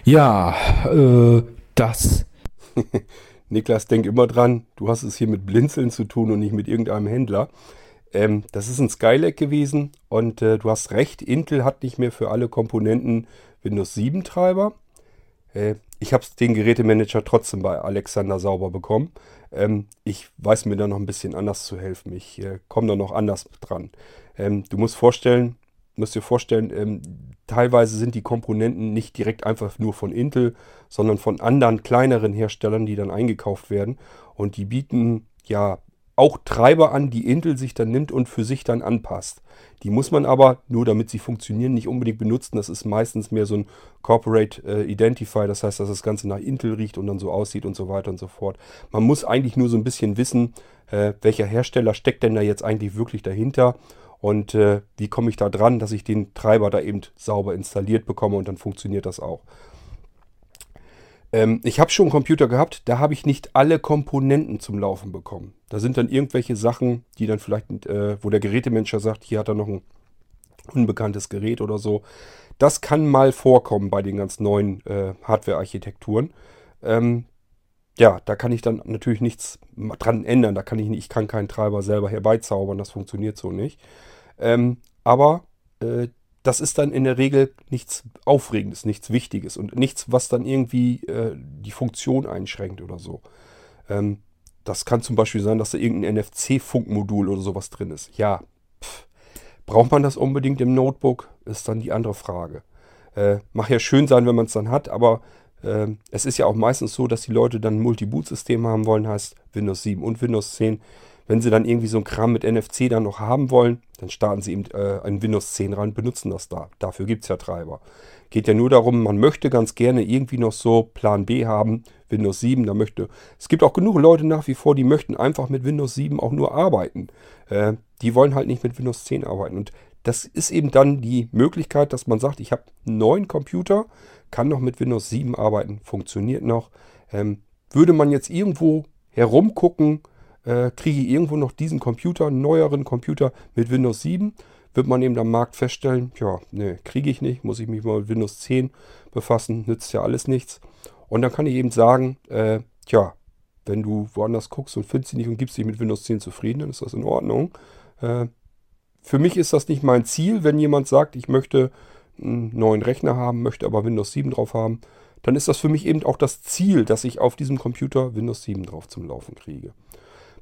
Ja, äh, das <laughs> Niklas, denk immer dran, du hast es hier mit Blinzeln zu tun und nicht mit irgendeinem Händler. Ähm, das ist ein Skylake gewesen und äh, du hast recht, Intel hat nicht mehr für alle Komponenten Windows 7 Treiber. Äh, ich habe den Gerätemanager trotzdem bei Alexander sauber bekommen. Ähm, ich weiß mir da noch ein bisschen anders zu helfen. Ich äh, komme da noch anders dran. Ähm, du musst vorstellen, müsst ihr vorstellen, ähm, teilweise sind die Komponenten nicht direkt einfach nur von Intel, sondern von anderen kleineren Herstellern, die dann eingekauft werden. Und die bieten ja auch Treiber an, die Intel sich dann nimmt und für sich dann anpasst. Die muss man aber, nur damit sie funktionieren, nicht unbedingt benutzen. Das ist meistens mehr so ein Corporate äh, Identifier, das heißt, dass das Ganze nach Intel riecht und dann so aussieht und so weiter und so fort. Man muss eigentlich nur so ein bisschen wissen, äh, welcher Hersteller steckt denn da jetzt eigentlich wirklich dahinter und äh, wie komme ich da dran, dass ich den Treiber da eben sauber installiert bekomme und dann funktioniert das auch. Ähm, ich habe schon einen Computer gehabt, da habe ich nicht alle Komponenten zum Laufen bekommen. Da sind dann irgendwelche Sachen, die dann vielleicht, äh, wo der Gerätemanager sagt, hier hat er noch ein unbekanntes Gerät oder so. Das kann mal vorkommen bei den ganz neuen äh, Hardware-Architekturen. Ähm, ja, da kann ich dann natürlich nichts dran ändern. Da kann ich nicht, ich kann keinen Treiber selber herbeizaubern, das funktioniert so nicht. Ähm, aber äh, das ist dann in der Regel nichts Aufregendes, nichts Wichtiges und nichts, was dann irgendwie äh, die Funktion einschränkt oder so. Ähm, das kann zum Beispiel sein, dass da irgendein NFC-Funkmodul oder sowas drin ist. Ja, pff, braucht man das unbedingt im Notebook, ist dann die andere Frage. Äh, mag ja schön sein, wenn man es dann hat, aber äh, es ist ja auch meistens so, dass die Leute dann ein Multi-Boot-System haben wollen, heißt Windows 7 und Windows 10. Wenn sie dann irgendwie so ein Kram mit NFC dann noch haben wollen, dann starten sie eben äh, ein Windows 10 rein, benutzen das da. Dafür gibt es ja Treiber. Geht ja nur darum, man möchte ganz gerne irgendwie noch so Plan B haben, Windows 7, da möchte. Es gibt auch genug Leute nach wie vor, die möchten einfach mit Windows 7 auch nur arbeiten. Äh, die wollen halt nicht mit Windows 10 arbeiten. Und das ist eben dann die Möglichkeit, dass man sagt, ich habe einen neuen Computer, kann noch mit Windows 7 arbeiten, funktioniert noch. Ähm, würde man jetzt irgendwo herumgucken, äh, kriege ich irgendwo noch diesen Computer, einen neueren Computer mit Windows 7, wird man eben am Markt feststellen, ja, ne, kriege ich nicht, muss ich mich mal mit Windows 10 befassen, nützt ja alles nichts. Und dann kann ich eben sagen, äh, tja, wenn du woanders guckst und findest sie nicht und gibst dich mit Windows 10 zufrieden, dann ist das in Ordnung. Äh, für mich ist das nicht mein Ziel, wenn jemand sagt, ich möchte einen neuen Rechner haben, möchte aber Windows 7 drauf haben, dann ist das für mich eben auch das Ziel, dass ich auf diesem Computer Windows 7 drauf zum Laufen kriege.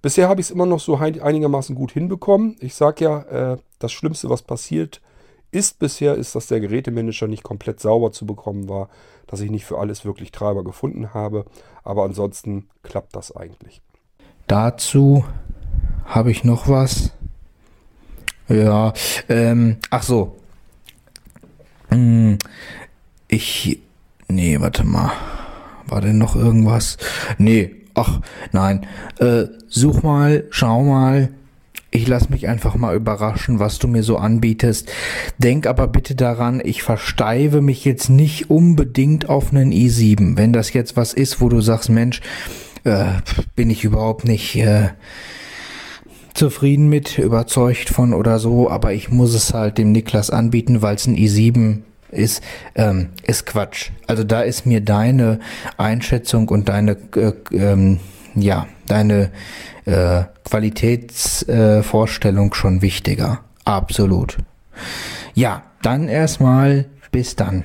Bisher habe ich es immer noch so einigermaßen gut hinbekommen. Ich sage ja, äh, das Schlimmste, was passiert ist bisher, ist, dass der Gerätemanager nicht komplett sauber zu bekommen war, dass ich nicht für alles wirklich Treiber gefunden habe. Aber ansonsten klappt das eigentlich. Dazu habe ich noch was. Ja, ähm, ach so. Hm, ich, nee, warte mal. War denn noch irgendwas? Nee, ach, nein. Äh, such mal, schau mal ich lasse mich einfach mal überraschen, was du mir so anbietest. Denk aber bitte daran, ich versteife mich jetzt nicht unbedingt auf einen i7. Wenn das jetzt was ist, wo du sagst, Mensch, äh, bin ich überhaupt nicht äh, zufrieden mit, überzeugt von oder so, aber ich muss es halt dem Niklas anbieten, weil es ein i7 ist, ähm, ist Quatsch. Also da ist mir deine Einschätzung und deine, äh, ähm, ja, deine äh, Qualitätsvorstellung äh, schon wichtiger. Absolut. Ja, dann erstmal bis dann.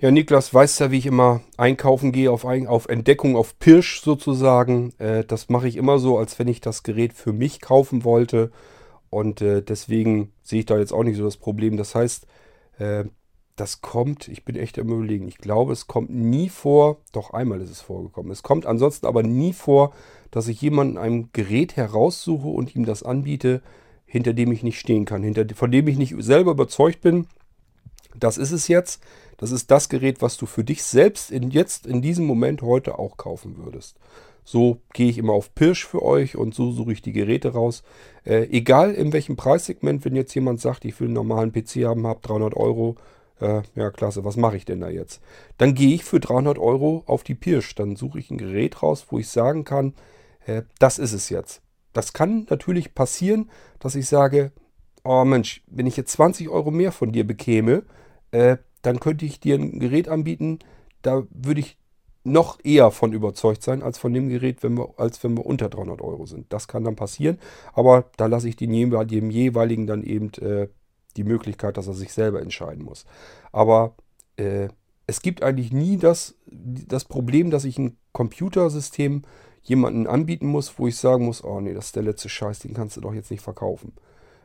Ja, Niklas weiß ja, wie ich immer einkaufen gehe, auf, auf Entdeckung, auf Pirsch sozusagen. Äh, das mache ich immer so, als wenn ich das Gerät für mich kaufen wollte. Und äh, deswegen sehe ich da jetzt auch nicht so das Problem. Das heißt, das kommt, ich bin echt am überlegen, ich glaube, es kommt nie vor, doch einmal ist es vorgekommen. Es kommt ansonsten aber nie vor, dass ich jemanden ein Gerät heraussuche und ihm das anbiete, hinter dem ich nicht stehen kann, hinter, von dem ich nicht selber überzeugt bin, das ist es jetzt. Das ist das Gerät, was du für dich selbst in, jetzt in diesem Moment heute auch kaufen würdest. So gehe ich immer auf Pirsch für euch und so suche ich die Geräte raus. Äh, egal in welchem Preissegment, wenn jetzt jemand sagt, ich will einen normalen PC haben, habe 300 Euro, äh, ja klasse, was mache ich denn da jetzt? Dann gehe ich für 300 Euro auf die Pirsch. Dann suche ich ein Gerät raus, wo ich sagen kann, äh, das ist es jetzt. Das kann natürlich passieren, dass ich sage, oh Mensch, wenn ich jetzt 20 Euro mehr von dir bekäme, äh, dann könnte ich dir ein Gerät anbieten, da würde ich noch eher von überzeugt sein als von dem Gerät, wenn wir, als wenn wir unter 300 Euro sind. Das kann dann passieren, aber da lasse ich dem jeweiligen dann eben äh, die Möglichkeit, dass er sich selber entscheiden muss. Aber äh, es gibt eigentlich nie das, das Problem, dass ich ein Computersystem jemanden anbieten muss, wo ich sagen muss, oh nee, das ist der letzte Scheiß, den kannst du doch jetzt nicht verkaufen.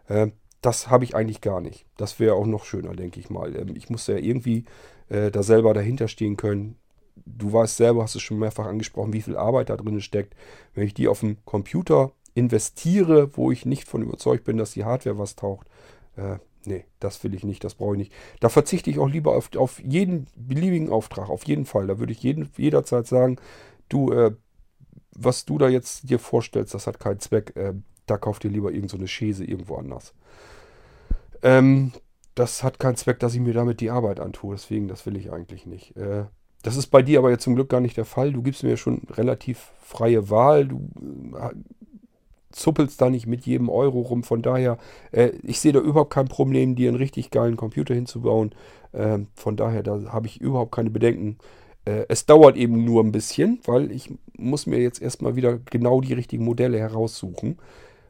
Äh, das habe ich eigentlich gar nicht. Das wäre auch noch schöner, denke ich mal. Ähm, ich muss ja irgendwie äh, da selber dahinter stehen können. Du weißt selber, hast es schon mehrfach angesprochen, wie viel Arbeit da drin steckt. Wenn ich die auf dem Computer investiere, wo ich nicht von überzeugt bin, dass die Hardware was taucht, äh, nee, das will ich nicht, das brauche ich nicht. Da verzichte ich auch lieber auf, auf jeden beliebigen Auftrag, auf jeden Fall. Da würde ich jeden, jederzeit sagen, du, äh, was du da jetzt dir vorstellst, das hat keinen Zweck. Äh, da kauft ihr lieber irgendeine so Schäse irgendwo anders. Ähm, das hat keinen Zweck, dass ich mir damit die Arbeit antue. Deswegen, das will ich eigentlich nicht. Äh, das ist bei dir aber jetzt zum Glück gar nicht der Fall. Du gibst mir schon relativ freie Wahl. Du äh, zuppelst da nicht mit jedem Euro rum. Von daher, äh, ich sehe da überhaupt kein Problem, dir einen richtig geilen Computer hinzubauen. Äh, von daher, da habe ich überhaupt keine Bedenken. Äh, es dauert eben nur ein bisschen, weil ich muss mir jetzt erstmal wieder genau die richtigen Modelle heraussuchen.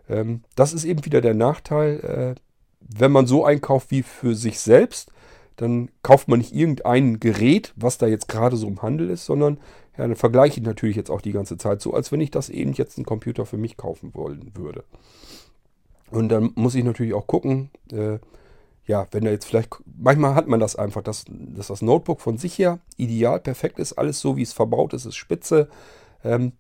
Ähm, das ist eben wieder der Nachteil. Äh, wenn man so einkauft wie für sich selbst, dann kauft man nicht irgendein Gerät, was da jetzt gerade so im Handel ist, sondern ja, dann vergleiche ich natürlich jetzt auch die ganze Zeit so, als wenn ich das eben jetzt einen Computer für mich kaufen wollen würde. Und dann muss ich natürlich auch gucken, äh, ja, wenn da jetzt vielleicht, manchmal hat man das einfach, dass, dass das Notebook von sich her ideal, perfekt ist, alles so, wie es verbaut ist, ist spitze. Ähm,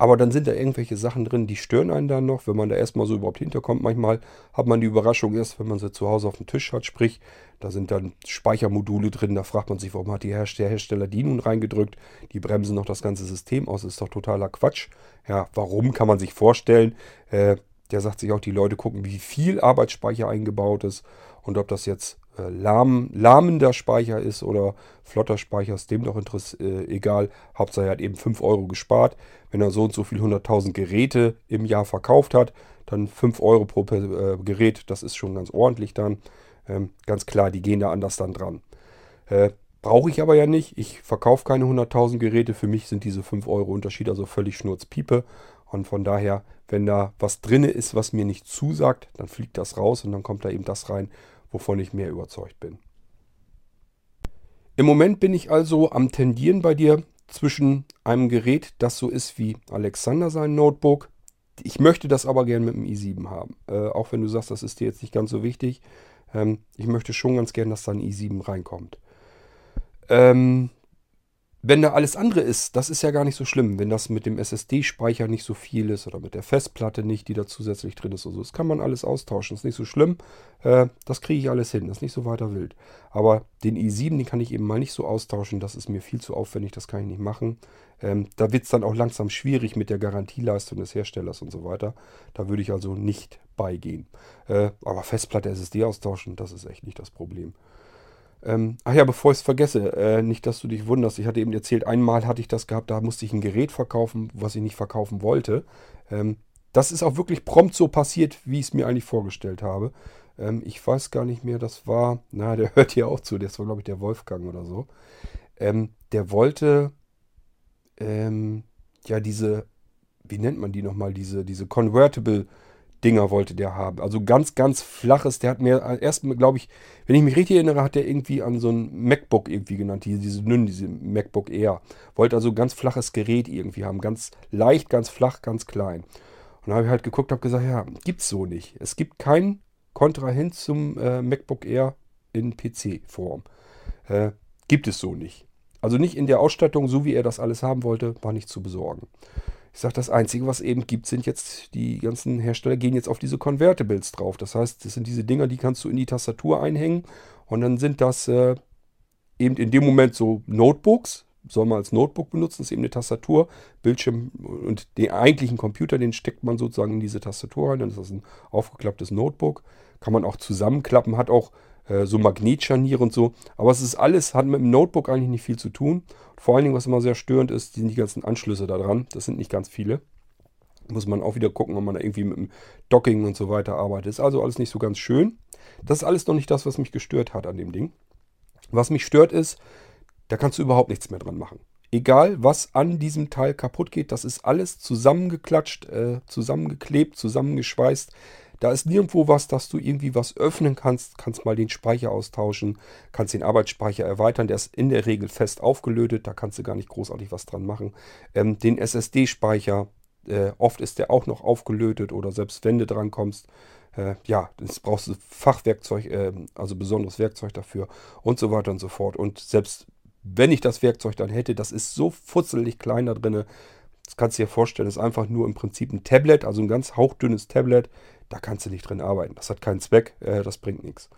aber dann sind da irgendwelche Sachen drin, die stören einen dann noch, wenn man da erstmal so überhaupt hinterkommt. Manchmal hat man die Überraschung erst, wenn man sie zu Hause auf dem Tisch hat. Sprich, da sind dann Speichermodule drin. Da fragt man sich, warum hat die Hersteller, die nun reingedrückt? Die bremsen noch das ganze System aus. Ist doch totaler Quatsch. Ja, warum kann man sich vorstellen? Äh, der sagt sich auch, die Leute gucken, wie viel Arbeitsspeicher eingebaut ist und ob das jetzt lahm, lahmender Speicher ist oder flotter Speicher, ist dem doch äh, egal. Hauptsache er hat eben 5 Euro gespart. Wenn er so und so viel 100.000 Geräte im Jahr verkauft hat, dann 5 Euro pro äh, Gerät, das ist schon ganz ordentlich dann. Ähm, ganz klar, die gehen da anders dann dran. Äh, Brauche ich aber ja nicht. Ich verkaufe keine 100.000 Geräte. Für mich sind diese 5 Euro Unterschied also völlig schnurzpiepe. Und von daher, wenn da was drin ist, was mir nicht zusagt, dann fliegt das raus und dann kommt da eben das rein, wovon ich mehr überzeugt bin. Im Moment bin ich also am Tendieren bei dir zwischen einem Gerät, das so ist wie Alexander sein Notebook. Ich möchte das aber gerne mit dem i7 haben. Äh, auch wenn du sagst, das ist dir jetzt nicht ganz so wichtig. Ähm, ich möchte schon ganz gerne, dass da ein i7 reinkommt. Ähm, wenn da alles andere ist, das ist ja gar nicht so schlimm, wenn das mit dem SSD-Speicher nicht so viel ist oder mit der Festplatte nicht, die da zusätzlich drin ist. Also das kann man alles austauschen, ist nicht so schlimm. Äh, das kriege ich alles hin, das ist nicht so weiter wild. Aber den i7, den kann ich eben mal nicht so austauschen, das ist mir viel zu aufwendig, das kann ich nicht machen. Ähm, da wird es dann auch langsam schwierig mit der Garantieleistung des Herstellers und so weiter. Da würde ich also nicht beigehen. Äh, aber Festplatte, SSD austauschen, das ist echt nicht das Problem. Ähm, ach ja, bevor ich es vergesse, äh, nicht, dass du dich wunderst. Ich hatte eben erzählt, einmal hatte ich das gehabt, da musste ich ein Gerät verkaufen, was ich nicht verkaufen wollte. Ähm, das ist auch wirklich prompt so passiert, wie ich es mir eigentlich vorgestellt habe. Ähm, ich weiß gar nicht mehr, das war, na, der <laughs> hört hier auch zu, das war, glaube ich, der Wolfgang oder so. Ähm, der wollte, ähm, ja, diese, wie nennt man die nochmal, diese, diese Convertible Dinger wollte der haben. Also ganz, ganz flaches. Der hat mir erst, glaube ich, wenn ich mich richtig erinnere, hat der irgendwie an so ein MacBook irgendwie genannt, diese, diese Nünn, diese MacBook Air. Wollte also ganz flaches Gerät irgendwie haben. Ganz leicht, ganz flach, ganz klein. Und da habe ich halt geguckt, habe gesagt, ja, gibt's so nicht. Es gibt kein Kontrahent zum äh, MacBook Air in PC-Form. Äh, gibt es so nicht. Also nicht in der Ausstattung, so wie er das alles haben wollte, war nicht zu besorgen. Ich sage, das Einzige, was eben gibt, sind jetzt, die ganzen Hersteller gehen jetzt auf diese Convertibles drauf. Das heißt, das sind diese Dinger, die kannst du in die Tastatur einhängen. Und dann sind das äh, eben in dem Moment so Notebooks. Soll man als Notebook benutzen, das ist eben eine Tastatur, Bildschirm und den eigentlichen Computer, den steckt man sozusagen in diese Tastatur rein. Dann ist das ein aufgeklapptes Notebook. Kann man auch zusammenklappen, hat auch äh, so Magnetscharnier und so. Aber es ist alles, hat mit dem Notebook eigentlich nicht viel zu tun. Vor allen Dingen, was immer sehr störend ist, sind die ganzen Anschlüsse da dran. Das sind nicht ganz viele. Muss man auch wieder gucken, ob man da irgendwie mit dem Docking und so weiter arbeitet. Ist also alles nicht so ganz schön. Das ist alles noch nicht das, was mich gestört hat an dem Ding. Was mich stört ist, da kannst du überhaupt nichts mehr dran machen. Egal, was an diesem Teil kaputt geht, das ist alles zusammengeklatscht, äh, zusammengeklebt, zusammengeschweißt. Da ist nirgendwo was, dass du irgendwie was öffnen kannst. Kannst mal den Speicher austauschen, kannst den Arbeitsspeicher erweitern. Der ist in der Regel fest aufgelötet. Da kannst du gar nicht großartig was dran machen. Ähm, den SSD-Speicher, äh, oft ist der auch noch aufgelötet oder selbst wenn du dran kommst, äh, ja, das brauchst du Fachwerkzeug, äh, also besonderes Werkzeug dafür und so weiter und so fort. Und selbst wenn ich das Werkzeug dann hätte, das ist so futzelig klein da drin. Das kannst du dir vorstellen, das ist einfach nur im Prinzip ein Tablet, also ein ganz hauchdünnes Tablet da kannst du nicht drin arbeiten. Das hat keinen Zweck, äh, das bringt nichts.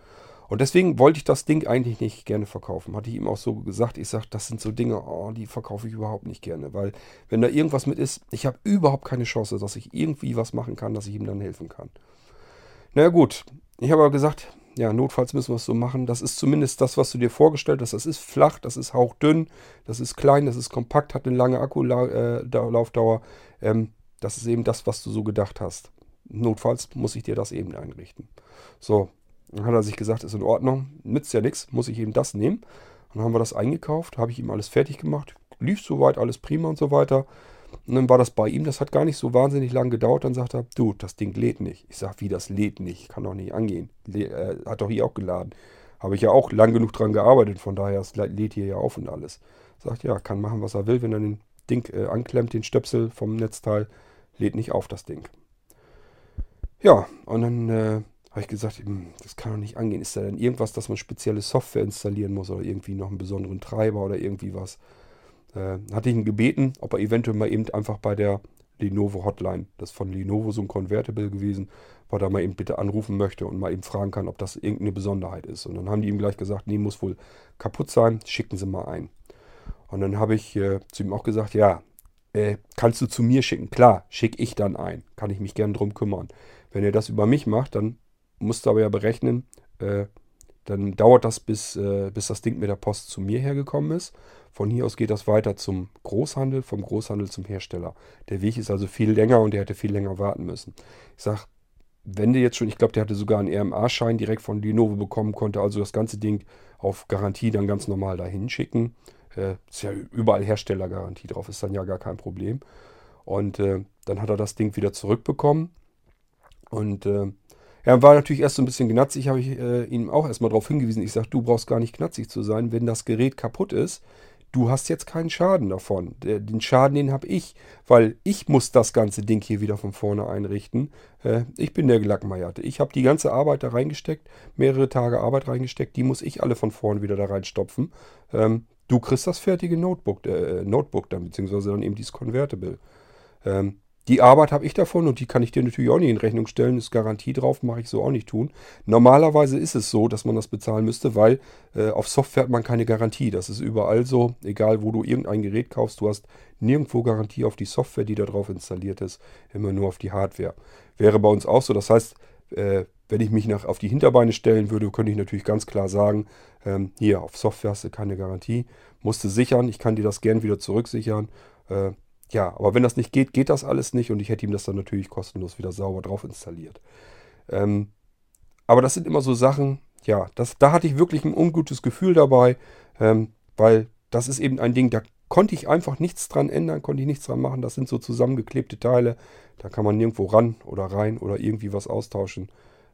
Und deswegen wollte ich das Ding eigentlich nicht gerne verkaufen. Hatte ich ihm auch so gesagt, ich sage, das sind so Dinge, oh, die verkaufe ich überhaupt nicht gerne. Weil wenn da irgendwas mit ist, ich habe überhaupt keine Chance, dass ich irgendwie was machen kann, dass ich ihm dann helfen kann. Na naja, gut, ich habe aber gesagt, ja, notfalls müssen wir es so machen. Das ist zumindest das, was du dir vorgestellt hast. Das ist flach, das ist hauchdünn, das ist klein, das ist kompakt, hat eine lange Akkulaufdauer. Äh, ähm, das ist eben das, was du so gedacht hast notfalls muss ich dir das eben einrichten. So, dann hat er sich gesagt, ist in Ordnung, nützt ja nichts, muss ich eben das nehmen. Dann haben wir das eingekauft, habe ich ihm alles fertig gemacht, lief soweit, alles prima und so weiter. Und dann war das bei ihm, das hat gar nicht so wahnsinnig lang gedauert. Dann sagt er, du, das Ding lädt nicht. Ich sage, wie das lädt nicht? Kann doch nicht angehen. Le äh, hat doch hier auch geladen. Habe ich ja auch lang genug dran gearbeitet, von daher, es lädt hier ja auf und alles. Sagt, ja, kann machen, was er will. Wenn er den Ding äh, anklemmt, den Stöpsel vom Netzteil, lädt nicht auf das Ding. Ja, und dann äh, habe ich gesagt, das kann doch nicht angehen. Ist da denn irgendwas, dass man spezielle Software installieren muss oder irgendwie noch einen besonderen Treiber oder irgendwie was? Äh, hatte ich ihn gebeten, ob er eventuell mal eben einfach bei der Lenovo Hotline, das ist von Lenovo so ein Convertible gewesen, er da mal eben bitte anrufen möchte und mal eben fragen kann, ob das irgendeine Besonderheit ist. Und dann haben die ihm gleich gesagt, nee, muss wohl kaputt sein, schicken Sie mal ein. Und dann habe ich äh, zu ihm auch gesagt, ja, äh, kannst du zu mir schicken? Klar, schicke ich dann ein. Kann ich mich gern drum kümmern. Wenn ihr das über mich macht, dann musst du aber ja berechnen, äh, dann dauert das, bis, äh, bis das Ding mit der Post zu mir hergekommen ist. Von hier aus geht das weiter zum Großhandel, vom Großhandel zum Hersteller. Der Weg ist also viel länger und der hätte viel länger warten müssen. Ich sage, wenn du jetzt schon, ich glaube, der hatte sogar einen RMA-Schein direkt von Lenovo bekommen, konnte also das ganze Ding auf Garantie dann ganz normal dahin schicken. Äh, ist ja überall Herstellergarantie drauf, ist dann ja gar kein Problem. Und äh, dann hat er das Ding wieder zurückbekommen und äh, er war natürlich erst so ein bisschen gnatzig, habe ich äh, ihm auch erstmal darauf hingewiesen. Ich sage, du brauchst gar nicht knatzig zu sein, wenn das Gerät kaputt ist. Du hast jetzt keinen Schaden davon. Der, den Schaden, den habe ich, weil ich muss das ganze Ding hier wieder von vorne einrichten. Äh, ich bin der Gelackmeierte. Ich habe die ganze Arbeit da reingesteckt, mehrere Tage Arbeit reingesteckt. Die muss ich alle von vorne wieder da reinstopfen. Ähm, du kriegst das fertige Notebook, äh, Notebook dann, beziehungsweise dann eben dieses Convertible. Ähm, die Arbeit habe ich davon und die kann ich dir natürlich auch nicht in Rechnung stellen. Ist Garantie drauf, mache ich so auch nicht tun. Normalerweise ist es so, dass man das bezahlen müsste, weil äh, auf Software hat man keine Garantie. Das ist überall so, egal wo du irgendein Gerät kaufst, du hast nirgendwo Garantie auf die Software, die da drauf installiert ist, immer nur auf die Hardware. Wäre bei uns auch so. Das heißt, äh, wenn ich mich nach, auf die Hinterbeine stellen würde, könnte ich natürlich ganz klar sagen, ähm, hier auf Software hast du keine Garantie, musst du sichern, ich kann dir das gern wieder zurücksichern. Äh, ja, aber wenn das nicht geht, geht das alles nicht und ich hätte ihm das dann natürlich kostenlos wieder sauber drauf installiert. Ähm, aber das sind immer so Sachen, ja, das, da hatte ich wirklich ein ungutes Gefühl dabei, ähm, weil das ist eben ein Ding, da konnte ich einfach nichts dran ändern, konnte ich nichts dran machen. Das sind so zusammengeklebte Teile, da kann man nirgendwo ran oder rein oder irgendwie was austauschen.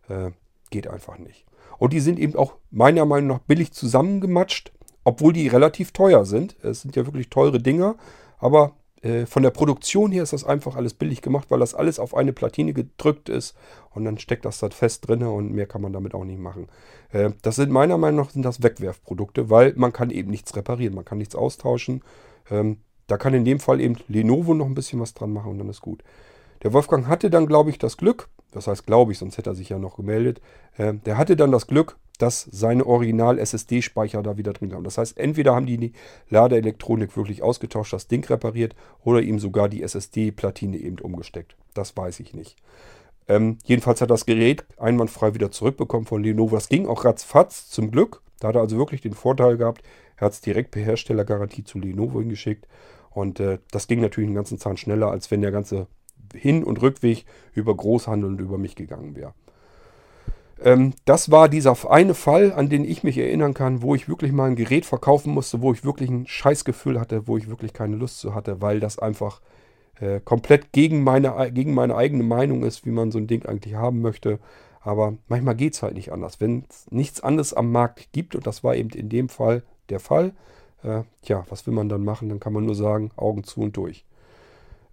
Äh, geht einfach nicht. Und die sind eben auch meiner Meinung nach billig zusammengematscht, obwohl die relativ teuer sind. Es sind ja wirklich teure Dinger, aber äh, von der Produktion her ist das einfach alles billig gemacht, weil das alles auf eine Platine gedrückt ist und dann steckt das da fest drin und mehr kann man damit auch nicht machen. Äh, das sind meiner Meinung nach sind das Wegwerfprodukte, weil man kann eben nichts reparieren, man kann nichts austauschen. Ähm, da kann in dem Fall eben Lenovo noch ein bisschen was dran machen und dann ist gut. Der Wolfgang hatte dann, glaube ich, das Glück, das heißt glaube ich, sonst hätte er sich ja noch gemeldet, äh, der hatte dann das Glück, dass seine Original-SSD-Speicher da wieder drin haben. Das heißt, entweder haben die die Ladeelektronik wirklich ausgetauscht, das Ding repariert oder ihm sogar die SSD-Platine eben umgesteckt. Das weiß ich nicht. Ähm, jedenfalls hat das Gerät einwandfrei wieder zurückbekommen von Lenovo. Das ging auch ratzfatz, zum Glück. Da hat er also wirklich den Vorteil gehabt, er hat es direkt per Herstellergarantie zu Lenovo hingeschickt. Und äh, das ging natürlich einen ganzen Zahn schneller, als wenn der ganze Hin- und Rückweg über Großhandel und über mich gegangen wäre. Ähm, das war dieser eine Fall, an den ich mich erinnern kann, wo ich wirklich mal ein Gerät verkaufen musste, wo ich wirklich ein Scheißgefühl hatte, wo ich wirklich keine Lust zu hatte, weil das einfach äh, komplett gegen meine, gegen meine eigene Meinung ist, wie man so ein Ding eigentlich haben möchte. Aber manchmal geht es halt nicht anders. Wenn es nichts anderes am Markt gibt, und das war eben in dem Fall der Fall, äh, tja, was will man dann machen? Dann kann man nur sagen, Augen zu und durch.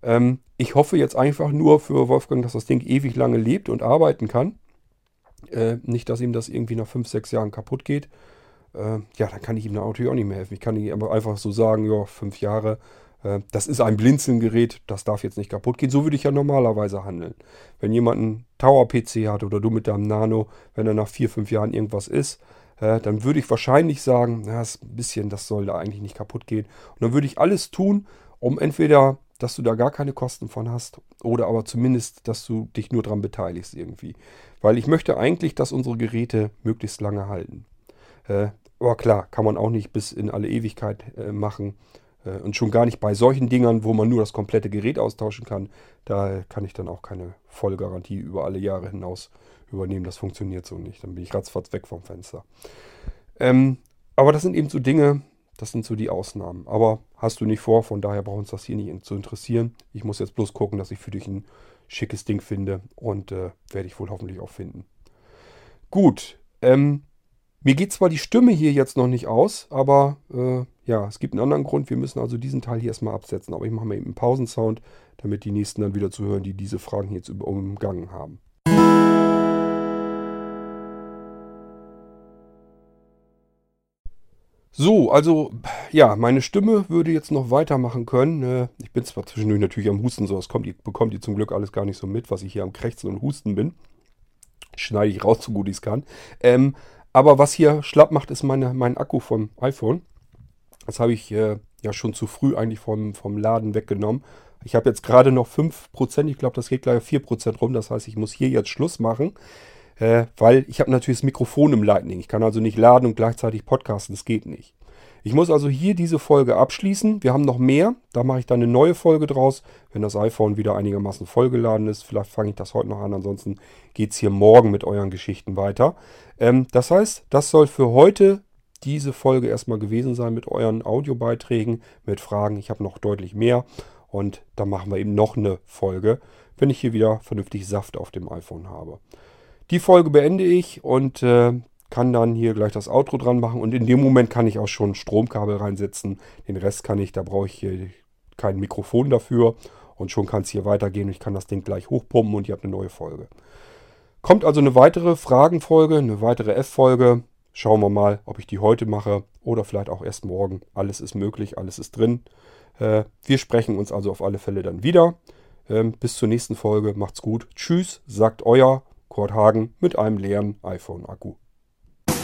Ähm, ich hoffe jetzt einfach nur für Wolfgang, dass das Ding ewig lange lebt und arbeiten kann. Äh, nicht, dass ihm das irgendwie nach 5, 6 Jahren kaputt geht. Äh, ja, dann kann ich ihm natürlich auch nicht mehr helfen. Ich kann ihm einfach so sagen, ja, 5 Jahre, äh, das ist ein Blinzelgerät, das darf jetzt nicht kaputt gehen. So würde ich ja normalerweise handeln. Wenn jemand einen Tower-PC hat oder du mit deinem Nano, wenn er nach 4, 5 Jahren irgendwas ist, äh, dann würde ich wahrscheinlich sagen, ja, ist ein bisschen, das soll da eigentlich nicht kaputt gehen. Und dann würde ich alles tun, um entweder dass du da gar keine Kosten von hast oder aber zumindest, dass du dich nur daran beteiligst irgendwie. Weil ich möchte eigentlich, dass unsere Geräte möglichst lange halten. Äh, aber klar, kann man auch nicht bis in alle Ewigkeit äh, machen. Äh, und schon gar nicht bei solchen Dingern, wo man nur das komplette Gerät austauschen kann. Da kann ich dann auch keine Vollgarantie über alle Jahre hinaus übernehmen. Das funktioniert so nicht. Dann bin ich ratzfatz weg vom Fenster. Ähm, aber das sind eben so Dinge, das sind so die Ausnahmen. Aber hast du nicht vor, von daher braucht uns das hier nicht zu interessieren. Ich muss jetzt bloß gucken, dass ich für dich ein schickes Ding finde und äh, werde ich wohl hoffentlich auch finden. Gut, ähm, mir geht zwar die Stimme hier jetzt noch nicht aus, aber äh, ja, es gibt einen anderen Grund. Wir müssen also diesen Teil hier erstmal absetzen. Aber ich mache mal eben einen Pausensound, damit die nächsten dann wieder zuhören, die diese Fragen jetzt umgangen haben. So, also ja, meine Stimme würde jetzt noch weitermachen können. Äh, ich bin zwar zwischendurch natürlich am Husten, so das kommt, bekommt ihr zum Glück alles gar nicht so mit, was ich hier am Krächzen und Husten bin. Schneide ich raus, so gut ich es kann. Ähm, aber was hier schlapp macht, ist meine, mein Akku vom iPhone. Das habe ich äh, ja schon zu früh eigentlich vom, vom Laden weggenommen. Ich habe jetzt gerade noch 5%, ich glaube, das geht gleich auf 4% rum. Das heißt, ich muss hier jetzt Schluss machen äh, weil ich habe natürlich das Mikrofon im Lightning. Ich kann also nicht laden und gleichzeitig podcasten, das geht nicht. Ich muss also hier diese Folge abschließen. Wir haben noch mehr, da mache ich dann eine neue Folge draus, wenn das iPhone wieder einigermaßen vollgeladen ist. Vielleicht fange ich das heute noch an, ansonsten geht es hier morgen mit euren Geschichten weiter. Ähm, das heißt, das soll für heute diese Folge erstmal gewesen sein mit euren Audiobeiträgen, mit Fragen. Ich habe noch deutlich mehr und dann machen wir eben noch eine Folge, wenn ich hier wieder vernünftig Saft auf dem iPhone habe. Die Folge beende ich und äh, kann dann hier gleich das Outro dran machen. Und in dem Moment kann ich auch schon Stromkabel reinsetzen. Den Rest kann ich, da brauche ich hier kein Mikrofon dafür. Und schon kann es hier weitergehen. Ich kann das Ding gleich hochpumpen und ihr habt eine neue Folge. Kommt also eine weitere Fragenfolge, eine weitere F-Folge. Schauen wir mal, ob ich die heute mache oder vielleicht auch erst morgen. Alles ist möglich, alles ist drin. Äh, wir sprechen uns also auf alle Fälle dann wieder. Ähm, bis zur nächsten Folge. Macht's gut. Tschüss, sagt euer Kurt Hagen mit einem leeren iPhone-Akku. Kein